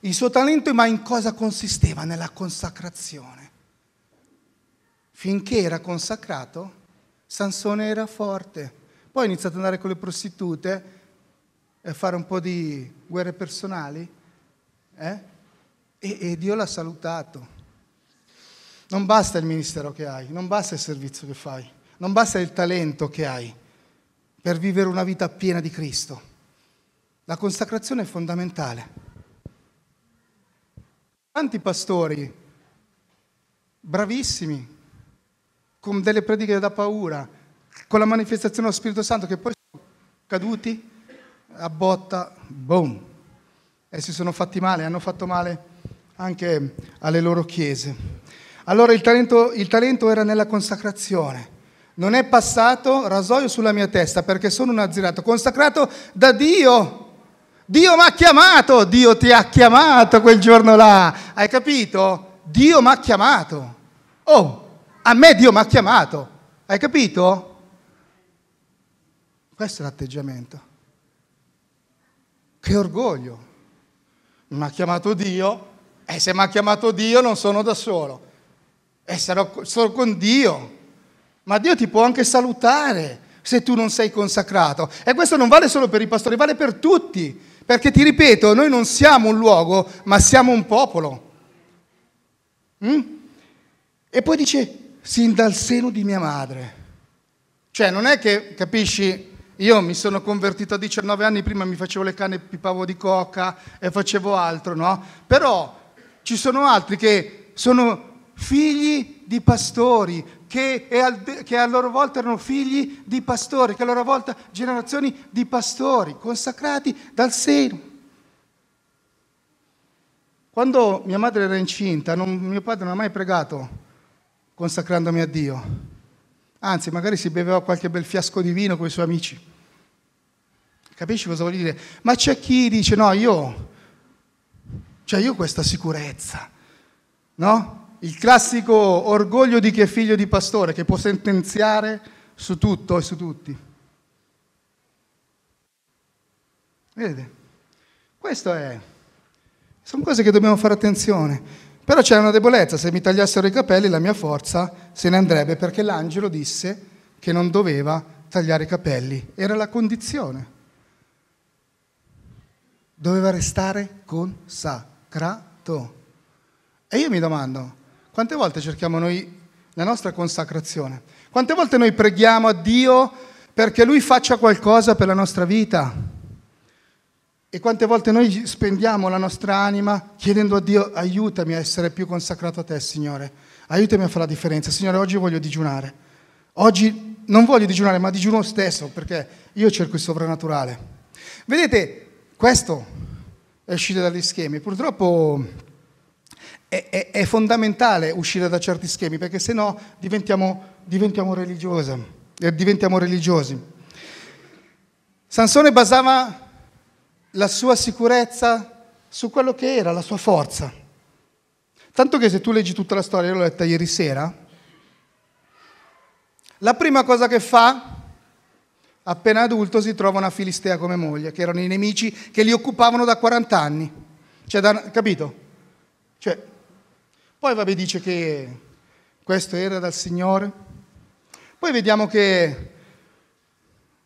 Il suo talento, ma in cosa consisteva? Nella consacrazione. Finché era consacrato, Sansone era forte. Poi ha iniziato ad andare con le prostitute e a fare un po' di guerre personali. Eh? E, e Dio l'ha salutato. Non basta il ministero che hai, non basta il servizio che fai, non basta il talento che hai per vivere una vita piena di Cristo. La consacrazione è fondamentale. Tanti pastori, bravissimi, con delle prediche da paura, con la manifestazione dello Spirito Santo, che poi sono caduti a botta, boom, e si sono fatti male, hanno fatto male anche alle loro chiese. Allora il talento, il talento era nella consacrazione. Non è passato rasoio sulla mia testa perché sono un azzirato, consacrato da Dio. Dio mi ha chiamato, Dio ti ha chiamato quel giorno là, hai capito? Dio mi ha chiamato. Oh, a me Dio mi ha chiamato, hai capito? Questo è l'atteggiamento. Che orgoglio. Mi ha chiamato Dio e se mi ha chiamato Dio non sono da solo, e sarò solo con Dio. Ma Dio ti può anche salutare se tu non sei consacrato. E questo non vale solo per i pastori, vale per tutti. Perché ti ripeto, noi non siamo un luogo, ma siamo un popolo. Mm? E poi dice, sin dal seno di mia madre. Cioè, non è che, capisci, io mi sono convertito a 19 anni, prima mi facevo le canne, pipavo di coca e facevo altro, no? Però ci sono altri che sono figli di pastori, che, che, a loro volta erano figli di pastori, che a loro volta generazioni di pastori, consacrati dal seno. Quando mia madre era incinta, non, mio padre non ha mai pregato consacrandomi a Dio. Anzi, magari si beveva qualche bel fiasco di vino con i suoi amici. Capisci cosa vuol dire? Ma c'è chi dice, no, io, cioè io ho questa sicurezza, no? Il classico orgoglio di chi è figlio di pastore, che può sentenziare su tutto e su tutti. Vedete? Questo è. Sono cose che dobbiamo fare attenzione. Però c'è una debolezza, se mi tagliassero i capelli la mia forza se ne andrebbe perché l'angelo disse che non doveva tagliare i capelli, era la condizione. Doveva restare consacrato. E io mi domando, quante volte cerchiamo noi la nostra consacrazione? Quante volte noi preghiamo a Dio perché Lui faccia qualcosa per la nostra vita? E quante volte noi spendiamo la nostra anima chiedendo a Dio aiutami a essere più consacrato a te, Signore. Aiutami a fare la differenza. Signore, oggi voglio digiunare. Oggi non voglio digiunare, ma digiuno stesso perché io cerco il sovrannaturale. Vedete, questo è uscire dagli schemi. Purtroppo è, è, è, fondamentale uscire da certi schemi perché se no diventiamo, diventiamo, eh, diventiamo religiosi. Sansone basava la sua sicurezza su quello che era, la sua forza. Tanto che se tu leggi tutta la storia, l'ho letta ieri sera, la prima cosa che fa, appena adulto, si trova una filistea come moglie, che erano i nemici che li occupavano da 40 anni. Cioè, da, capito? Cioè, poi vabbè dice che questo era dal Signore. Poi vediamo che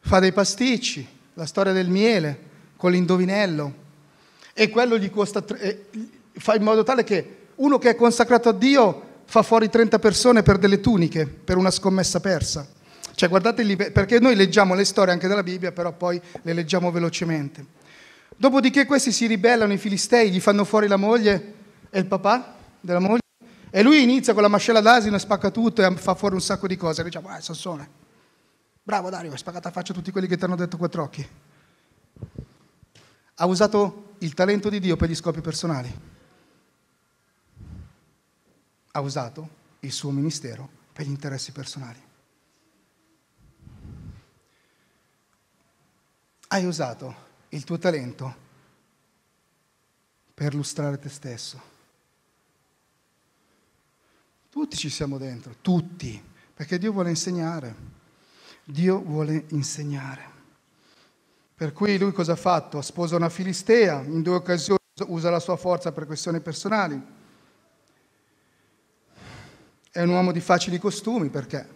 fa dei pasticci, la storia del miele con l'indovinello e quello gli costa, eh, fa in modo tale che uno che è consacrato a Dio fa fuori 30 persone per delle tuniche, per una scommessa persa. Cioè guardate lì, perché noi leggiamo le storie anche della Bibbia, però poi le leggiamo velocemente. Dopodiché questi si ribellano, i filistei, gli fanno fuori la moglie e il papà della moglie, e lui inizia con la mascella d'asino e spacca tutto e fa fuori un sacco di cose. E diciamo, eh, Sansone, bravo Dario, hai spaccato a faccia tutti quelli che ti hanno detto quattro occhi. Ha usato il talento di Dio per gli scopi personali. Ha usato il suo ministero per gli interessi personali. Hai usato il tuo talento per lustrare te stesso. Tutti ci siamo dentro, tutti, perché Dio vuole insegnare. Dio vuole insegnare. Per cui lui cosa ha fatto? Sposa una filistea, in due occasioni usa la sua forza per questioni personali. È un uomo di facili costumi perché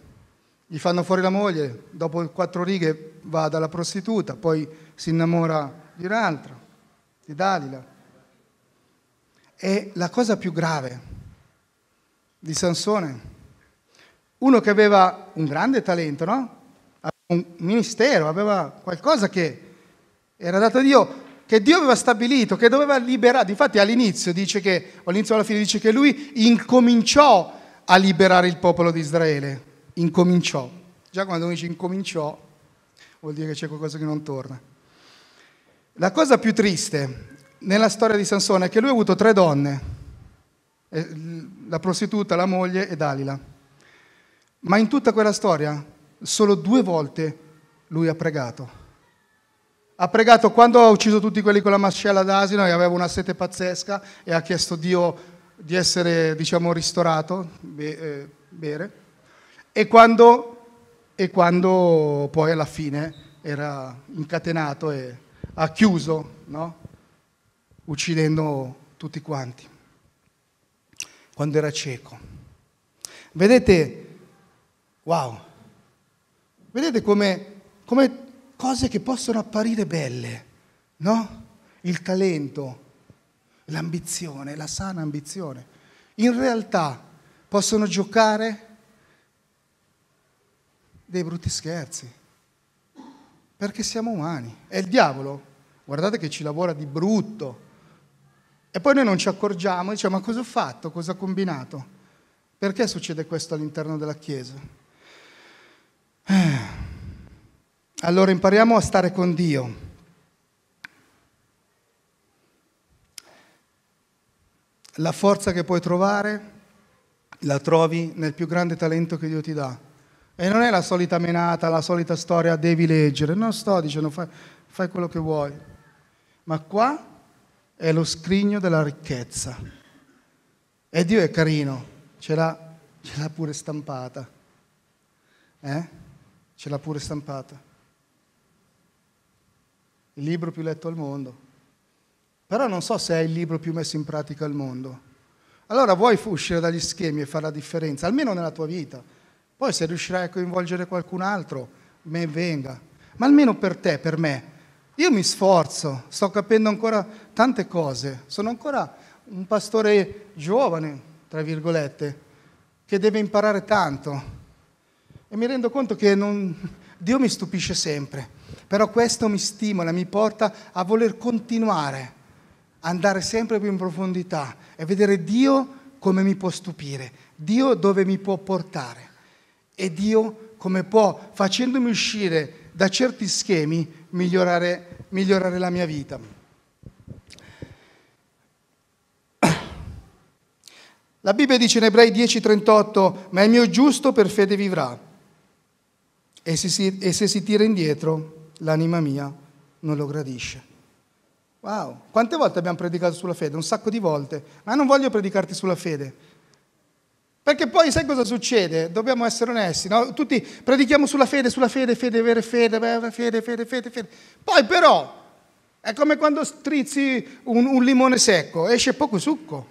gli fanno fuori la moglie, dopo quattro righe va dalla prostituta, poi si innamora di un'altra, di Dalila. E la cosa più grave di Sansone, uno che aveva un grande talento, no? Un ministero, aveva qualcosa che era dato a Dio, che Dio aveva stabilito, che doveva liberare. Difatti all'inizio dice che, all'inizio alla fine dice che lui incominciò a liberare il popolo di Israele incominciò. Già quando uno dice incominciò vuol dire che c'è qualcosa che non torna. La cosa più triste nella storia di Sansone è che lui ha avuto tre donne, eh, la prostituta, la moglie e Dalila. Ma in tutta quella storia solo due volte lui ha pregato. Ha pregato quando ha ucciso tutti quelli con la mascella d'asino e aveva una sete pazzesca e ha chiesto a Dio di essere, diciamo, ristorato, eh, bere e quando, e quando poi alla fine era incatenato e ha chiuso, no? uccidendo tutti quanti, quando era cieco. Vedete, wow, vedete come, come cose che possono apparire belle, no? Il talento, l'ambizione, la sana ambizione, in realtà possono giocare dei brutti scherzi, perché siamo umani. E il diavolo, guardate che ci lavora di brutto. E poi noi non ci accorgiamo e diciamo, ma cosa ho fatto? Cosa ho combinato? Perché succede questo all'interno della Chiesa? Eh. Allora impariamo a stare con Dio. La forza che puoi trovare la trovi nel più grande talento che Dio ti dà, e non è la solita menata, la solita storia, devi leggere. Non sto dicendo fai, fai quello che vuoi. Ma qua è lo scrigno della ricchezza. E Dio è carino, ce l'ha, ce l'ha pure stampata. Eh? Ce l'ha pure stampata. Il libro più letto al mondo. Però non so se è il libro più messo in pratica al mondo. Allora vuoi uscire dagli schemi e fare la differenza, almeno nella tua vita. Poi se riuscirai a coinvolgere qualcun altro, me venga. Ma almeno per te, per me. Io mi sforzo, sto capendo ancora tante cose. Sono ancora un pastore giovane, tra virgolette, che deve imparare tanto. E mi rendo conto che non... Dio mi stupisce sempre. Però questo mi stimola, mi porta a voler continuare, andare sempre più in profondità e vedere Dio come mi può stupire, Dio dove mi può portare. E Dio come può, facendomi uscire da certi schemi, migliorare, migliorare la mia vita. La Bibbia dice in Ebrei 10:38, ma il mio giusto per fede vivrà. E se, si, e se si tira indietro, l'anima mia non lo gradisce. Wow, quante volte abbiamo predicato sulla fede? Un sacco di volte, ma non voglio predicarti sulla fede, perché poi sai cosa succede? Dobbiamo essere onesti, no? Tutti predichiamo sulla fede, sulla fede, fede, vera fede, vera fede, fede, fede, fede. Poi però è come quando strizzi un, un limone secco, esce poco succo.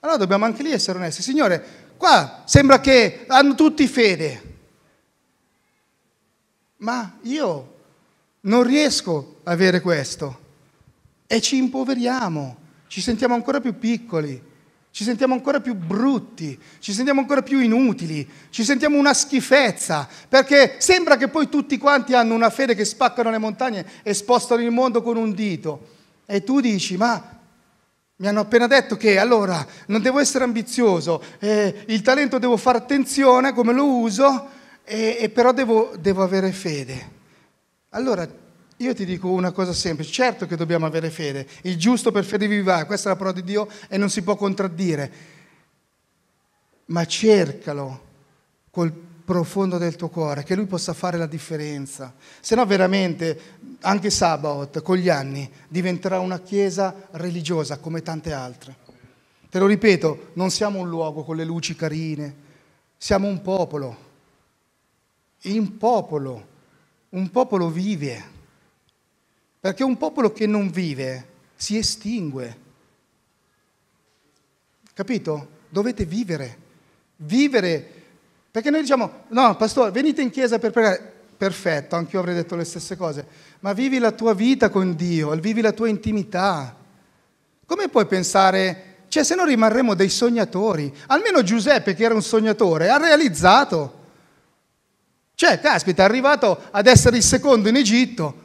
Allora dobbiamo anche lì essere onesti. Signore, qua sembra che hanno tutti fede. ma io non riesco a avere questo e ci impoveriamo, ci sentiamo ancora più piccoli, ci sentiamo ancora più brutti, ci sentiamo ancora più inutili, ci sentiamo una schifezza, perché sembra che poi tutti quanti hanno una fede che spaccano le montagne e spostano il mondo con un dito. E tu dici, ma mi hanno appena detto che allora non devo essere ambizioso, eh, il talento devo fare attenzione come lo uso, e, e però devo, devo avere fede. Allora io ti dico una cosa semplice, certo che dobbiamo avere fede, il giusto per fede vivrà, questa è la parola di Dio e non si può contraddire, ma cercalo col profondo del tuo cuore, che lui possa fare la differenza, se no veramente anche Sabaoth con gli anni diventerà una chiesa religiosa come tante altre. Te lo ripeto, non siamo un luogo con le luci carine, siamo un popolo, un popolo, un popolo vive perché un popolo che non vive si estingue. Capito? Dovete vivere. Vivere. Perché noi diciamo, no, pastore, venite in chiesa per pregare. Perfetto, anche io avrei detto le stesse cose. Ma vivi la tua vita con Dio, vivi la tua intimità. Come puoi pensare, cioè se no rimarremo dei sognatori? Almeno Giuseppe, che era un sognatore, ha realizzato. Cioè, caspita, è arrivato ad essere il secondo in Egitto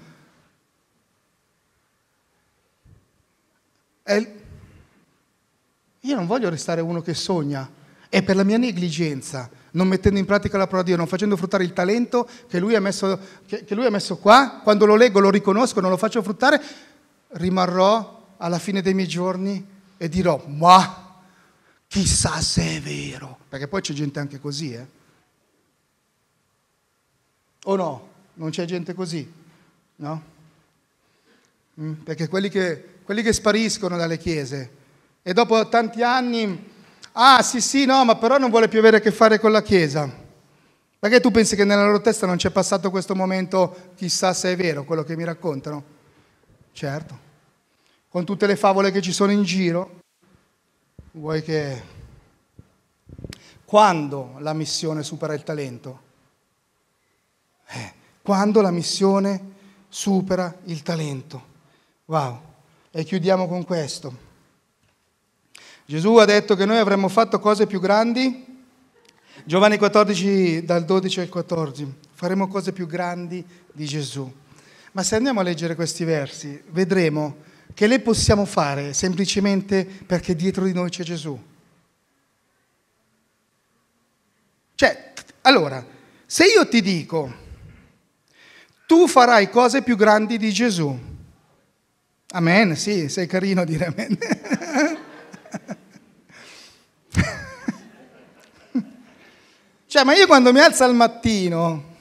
io non voglio restare uno che sogna e per la mia negligenza, non mettendo in pratica la parola di Dio, non facendo fruttare il talento che lui, ha messo, che, che lui ha messo qua, quando lo leggo lo riconosco, non lo faccio fruttare, rimarrò alla fine dei miei giorni e dirò, ma chissà se è vero, perché poi c'è gente anche così, eh? O no? Non c'è gente così? No? Mm, perché quelli che quelli che spariscono dalle chiese e dopo tanti anni, ah sì sì, no, ma però non vuole più avere a che fare con la chiesa. Perché tu pensi che nella loro testa non c'è passato questo momento, chissà se è vero quello che mi raccontano? Certo, con tutte le favole che ci sono in giro, vuoi che... Quando la missione supera il talento? Eh, quando la missione supera il talento. Wow. E chiudiamo con questo. Gesù ha detto che noi avremmo fatto cose più grandi. Giovanni 14 dal 12 al 14. Faremo cose più grandi di Gesù. Ma se andiamo a leggere questi versi, vedremo che le possiamo fare semplicemente perché dietro di noi c'è Gesù. Cioè, allora, se io ti dico, tu farai cose più grandi di Gesù, Amen, sì, sei carino a dire amen. cioè, ma io quando mi alzo al mattino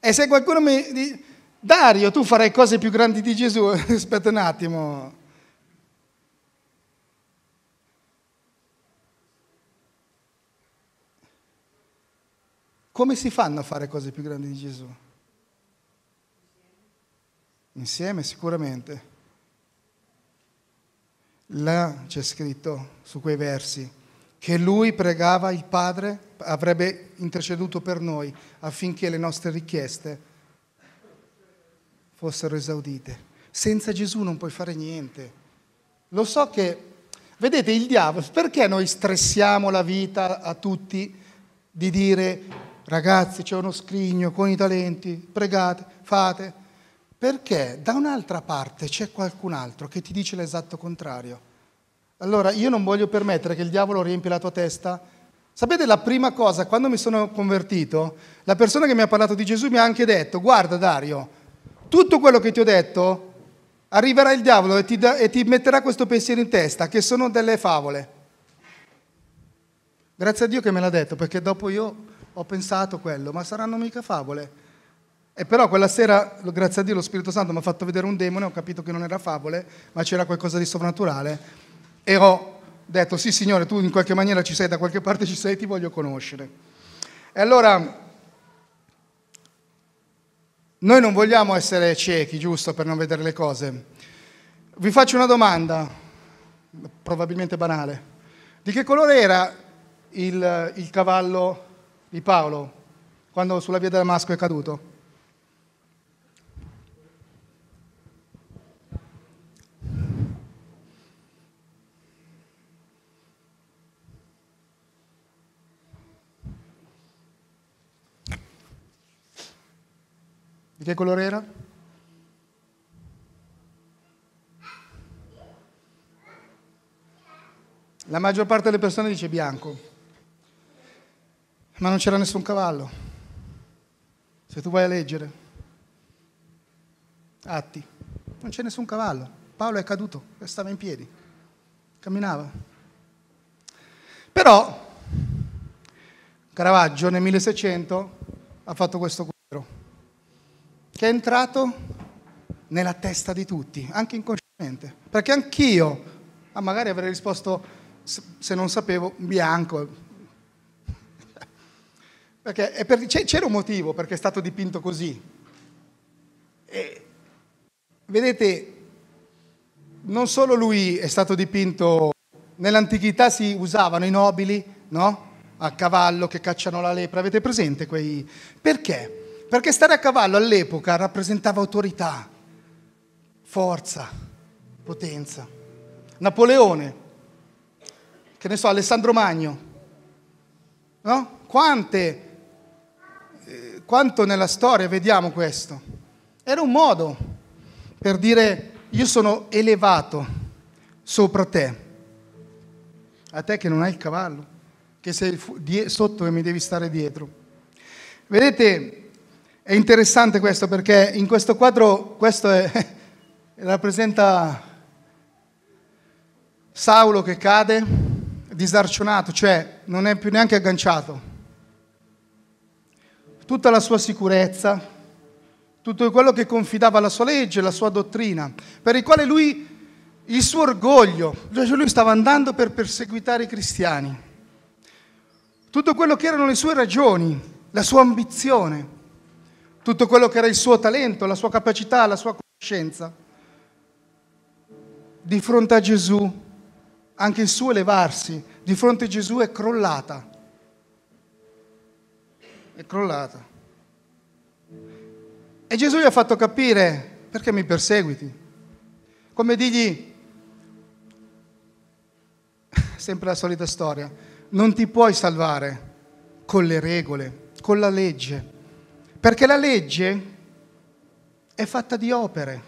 e se qualcuno mi dice, Dario, tu farai cose più grandi di Gesù, <laughs> aspetta un attimo. Come si fanno a fare cose più grandi di Gesù? Insieme sicuramente. Là c'è scritto su quei versi che lui pregava il Padre, avrebbe interceduto per noi affinché le nostre richieste fossero esaudite. Senza Gesù non puoi fare niente. Lo so che, vedete, il diavolo, perché noi stressiamo la vita a tutti di dire ragazzi c'è uno scrigno con i talenti, pregate, fate, perché da un'altra parte c'è qualcun altro che ti dice l'esatto contrario. Allora io non voglio permettere che il diavolo riempia la tua testa. Sapete la prima cosa, quando mi sono convertito, la persona che mi ha parlato di Gesù mi ha anche detto, guarda Dario, tutto quello che ti ho detto, arriverà il diavolo e ti, da, e ti metterà questo pensiero in testa, che sono delle favole. Grazie a Dio che me l'ha detto, perché dopo io ho pensato quello, ma saranno mica favole. E però quella sera, grazie a Dio, lo Spirito Santo mi ha fatto vedere un demone, ho capito che non era favole, ma c'era qualcosa di sovrannaturale. E ho detto, sì Signore, tu in qualche maniera ci sei, da qualche parte ci sei, ti voglio conoscere. E allora, noi non vogliamo essere ciechi, giusto, per non vedere le cose. Vi faccio una domanda, probabilmente banale. Di che colore era il, il cavallo di Paolo quando sulla via Damasco è caduto? Che colore era? La maggior parte delle persone dice bianco, ma non c'era nessun cavallo. Se tu vai a leggere, atti, non c'è nessun cavallo. Paolo è caduto, stava in piedi, camminava. Però Caravaggio nel 1600 ha fatto questo che è entrato nella testa di tutti, anche inconsciamente. Perché anch'io, ah, magari avrei risposto se non sapevo, bianco. <laughs> Perché per, c'era un motivo perché è stato dipinto così. E, vedete, non solo lui è stato dipinto, nell'antichità si usavano i nobili, no? A cavallo che cacciano la lepre, avete presente quei... Perché? Perché stare a cavallo all'epoca rappresentava autorità, forza, potenza. Napoleone che ne so, Alessandro Magno, no? Quante, eh, quanto nella storia vediamo questo? Era un modo per dire io sono elevato sopra te, a te che non hai il cavallo, che sei sotto e mi devi stare dietro. Vedete, è interessante questo perché in questo quadro questo è, <laughs> rappresenta Saulo che cade, disarcionato, cioè non è più neanche agganciato. Tutta la sua sicurezza, tutto quello che confidava alla sua legge, la sua dottrina, per il quale lui, il suo orgoglio, cioè lui stava andando per perseguitare i cristiani. Tutto quello che erano le sue ragioni, la sua ambizione, tutto quello che era il suo talento, la sua capacità, la sua conoscenza. Di fronte a Gesù anche il suo elevarsi di fronte a Gesù è crollata. È crollata. E Gesù gli ha fatto capire perché mi perseguiti. Come digli, <laughs> sempre la solita storia, non ti puoi salvare con le regole, con la legge, perché la legge è fatta di opere,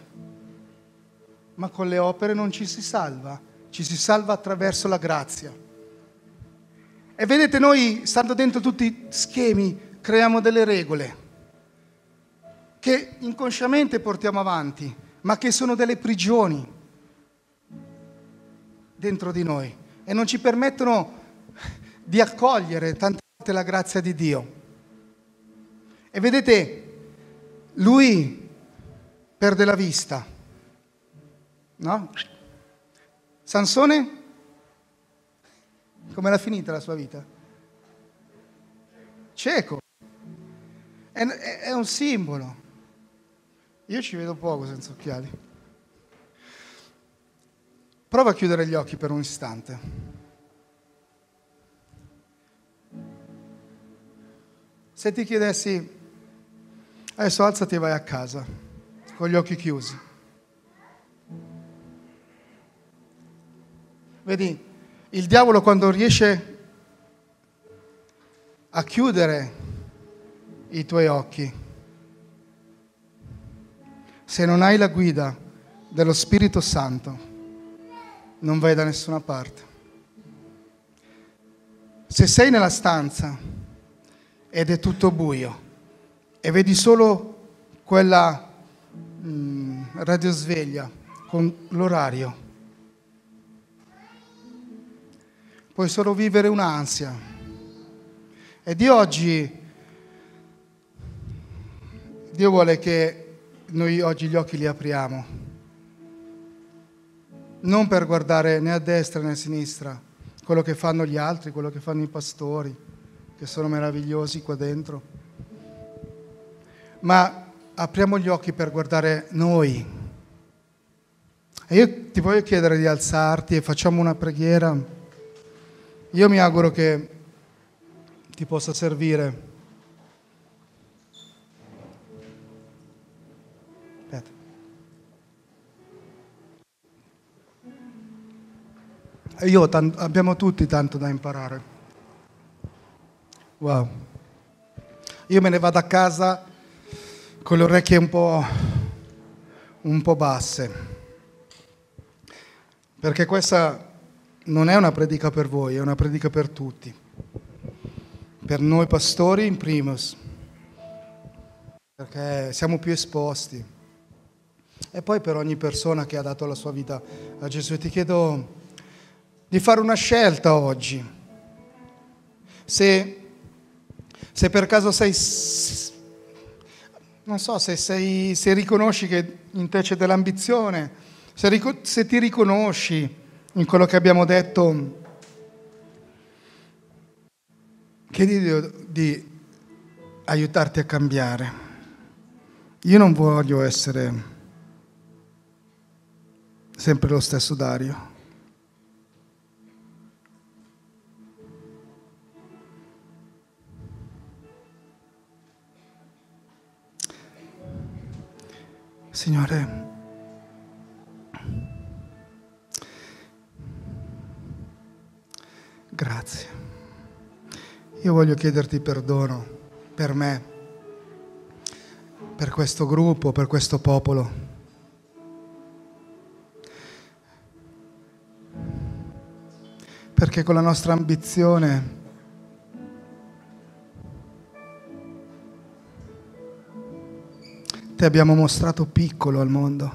ma con le opere non ci si salva ci si salva attraverso la grazia. E vedete, noi, stando dentro tutti schemi, creiamo delle regole che inconsciamente portiamo avanti, ma che sono delle prigioni dentro di noi e non ci permettono di accogliere tante volte la grazia di Dio. E vedete, lui perde la vista, no? Sansone? Come l'ha finita la sua vita? Cieco. È, è, un simbolo. Io ci vedo poco senza occhiali. Prova a chiudere gli occhi per un istante. Se ti chiedessi, adesso alzati e vai a casa, con gli occhi chiusi. Vedi, il diavolo quando riesce a chiudere i tuoi occhi, se non hai la guida dello Spirito Santo, non vai da nessuna parte. Se sei nella stanza ed è tutto buio e vedi solo quella mm, radiosveglia con l'orario, puoi solo vivere un'ansia. E di oggi, Dio vuole che noi oggi gli occhi li apriamo, non per guardare né a destra né a sinistra quello che fanno gli altri, quello che fanno i pastori, che sono meravigliosi qua dentro, ma apriamo gli occhi per guardare noi. E io ti voglio chiedere di alzarti e facciamo una preghiera. Io mi auguro che ti possa servire. Aspetta. Io t- abbiamo tutti tanto da imparare. Wow. Io me ne vado a casa con le orecchie un po', un po' basse, perché questa non è una predica per voi, è una predica per tutti, per noi pastori in primis, perché siamo più esposti, e poi per ogni persona che ha dato la sua vita a Gesù. Ti chiedo di fare una scelta oggi. Se, se per caso sei non so se, sei, se riconosci che in te c'è dell'ambizione, se, se ti riconosci in quello che abbiamo detto, chiedi Dio di aiutarti a cambiare. Io non voglio essere sempre lo stesso Dario. Signore, grazie. Io voglio chiederti perdono per me, per questo gruppo, per questo popolo. Perché con la nostra ambizione ti abbiamo mostrato piccolo al mondo.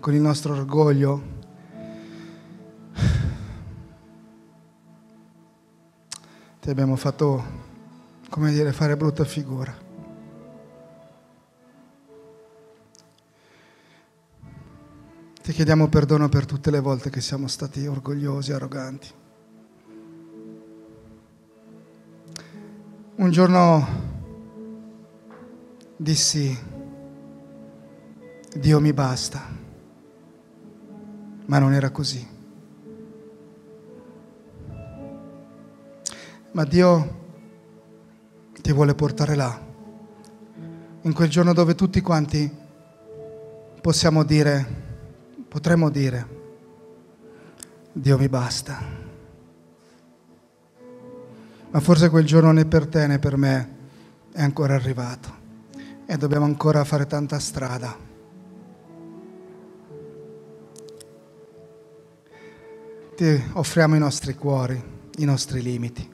Con il nostro orgoglio ti abbiamo fatto, come dire, fare brutta figura. Ti chiediamo perdono per tutte le volte che siamo stati orgogliosi, arroganti. Un giorno dissi, Dio mi basta, ma non era così. Ma Dio ti vuole portare là, in quel giorno dove tutti quanti possiamo dire, potremmo dire, Dio mi basta ma forse quel giorno né per te né per me è ancora arrivato e dobbiamo ancora fare tanta strada. Ti offriamo i nostri cuori, i nostri limiti,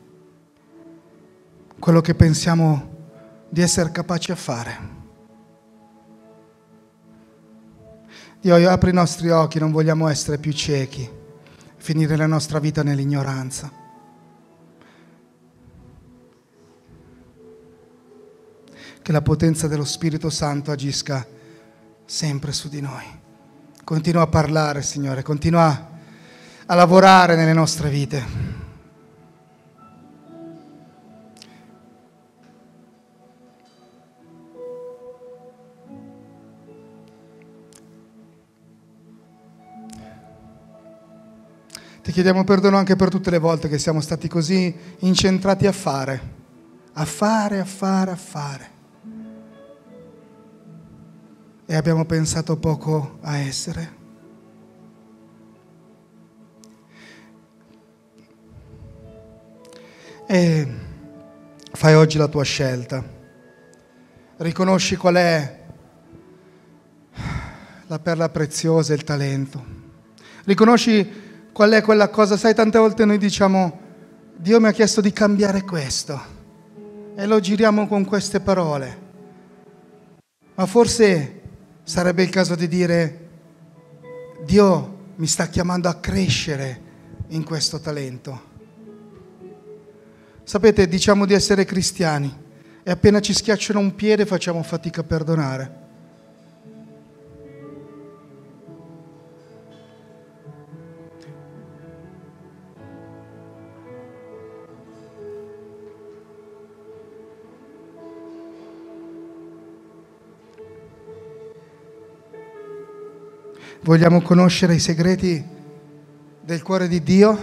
quello che pensiamo di essere capaci a fare. Dio, apri i nostri occhi, non vogliamo essere più ciechi, finire la nostra vita nell'ignoranza. Che la potenza dello Spirito Santo agisca sempre su di noi. Continua a parlare, Signore, continua a lavorare nelle nostre vite. Ti chiediamo perdono anche per tutte le volte che siamo stati così incentrati a fare, a fare, a fare, a fare e abbiamo pensato poco a essere. E fai oggi la tua scelta. Riconosci qual è la perla preziosa il talento. Riconosci qual è quella cosa, sai, tante volte noi diciamo, Dio mi ha chiesto di cambiare questo e lo giriamo con queste parole. Ma forse sarebbe il caso di dire, Dio mi sta chiamando a crescere in questo talento. Sapete, diciamo di essere cristiani e appena ci schiacciano un piede facciamo fatica a perdonare. Vogliamo conoscere i segreti del cuore di Dio,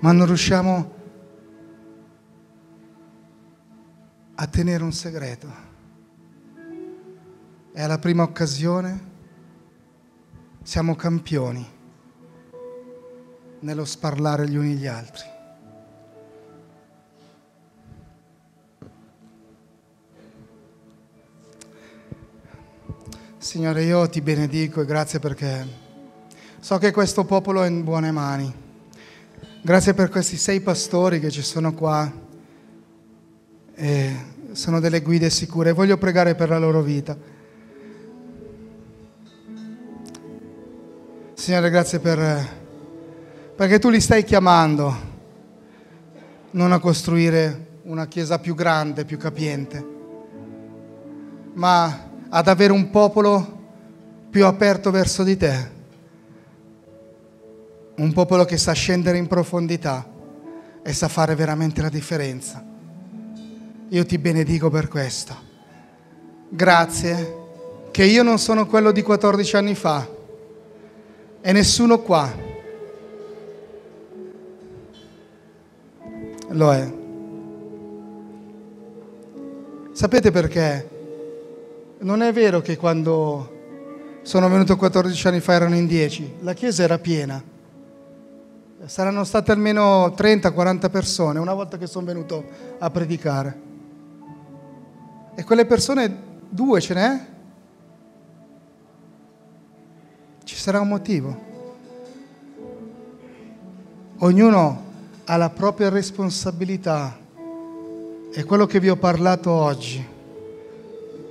ma non riusciamo a tenere un segreto. E alla prima occasione siamo campioni nello sparlare gli uni gli altri. Signore, io ti benedico e grazie perché so che questo popolo è in buone mani. Grazie per questi sei pastori che ci sono qua e sono delle guide sicure. Voglio pregare per la loro vita. Signore, grazie per, perché tu li stai chiamando non a costruire una chiesa più grande, più capiente, ma ad avere un popolo più aperto verso di te, un popolo che sa scendere in profondità e sa fare veramente la differenza. Io ti benedico per questo. Grazie che io non sono quello di 14 anni fa e nessuno qua lo è. Sapete perché? Non è vero che quando sono venuto 14 anni fa erano in 10, la chiesa era piena. Saranno state almeno 30-40 persone una volta che sono venuto a predicare. E quelle persone, due ce n'è? Ci sarà un motivo. Ognuno ha la propria responsabilità. E quello che vi ho parlato oggi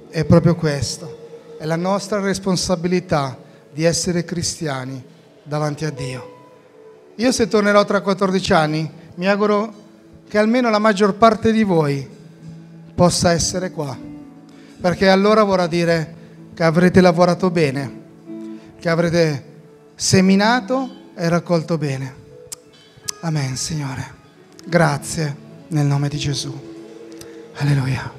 è proprio questo, è la nostra responsabilità di essere cristiani davanti a Dio. Io se tornerò tra 14 anni, mi auguro che almeno la maggior parte di voi possa essere qua, perché allora vorrà dire che avrete lavorato bene, che avrete seminato e raccolto bene. Amen, Signore. Grazie nel nome di Gesù. Alleluia.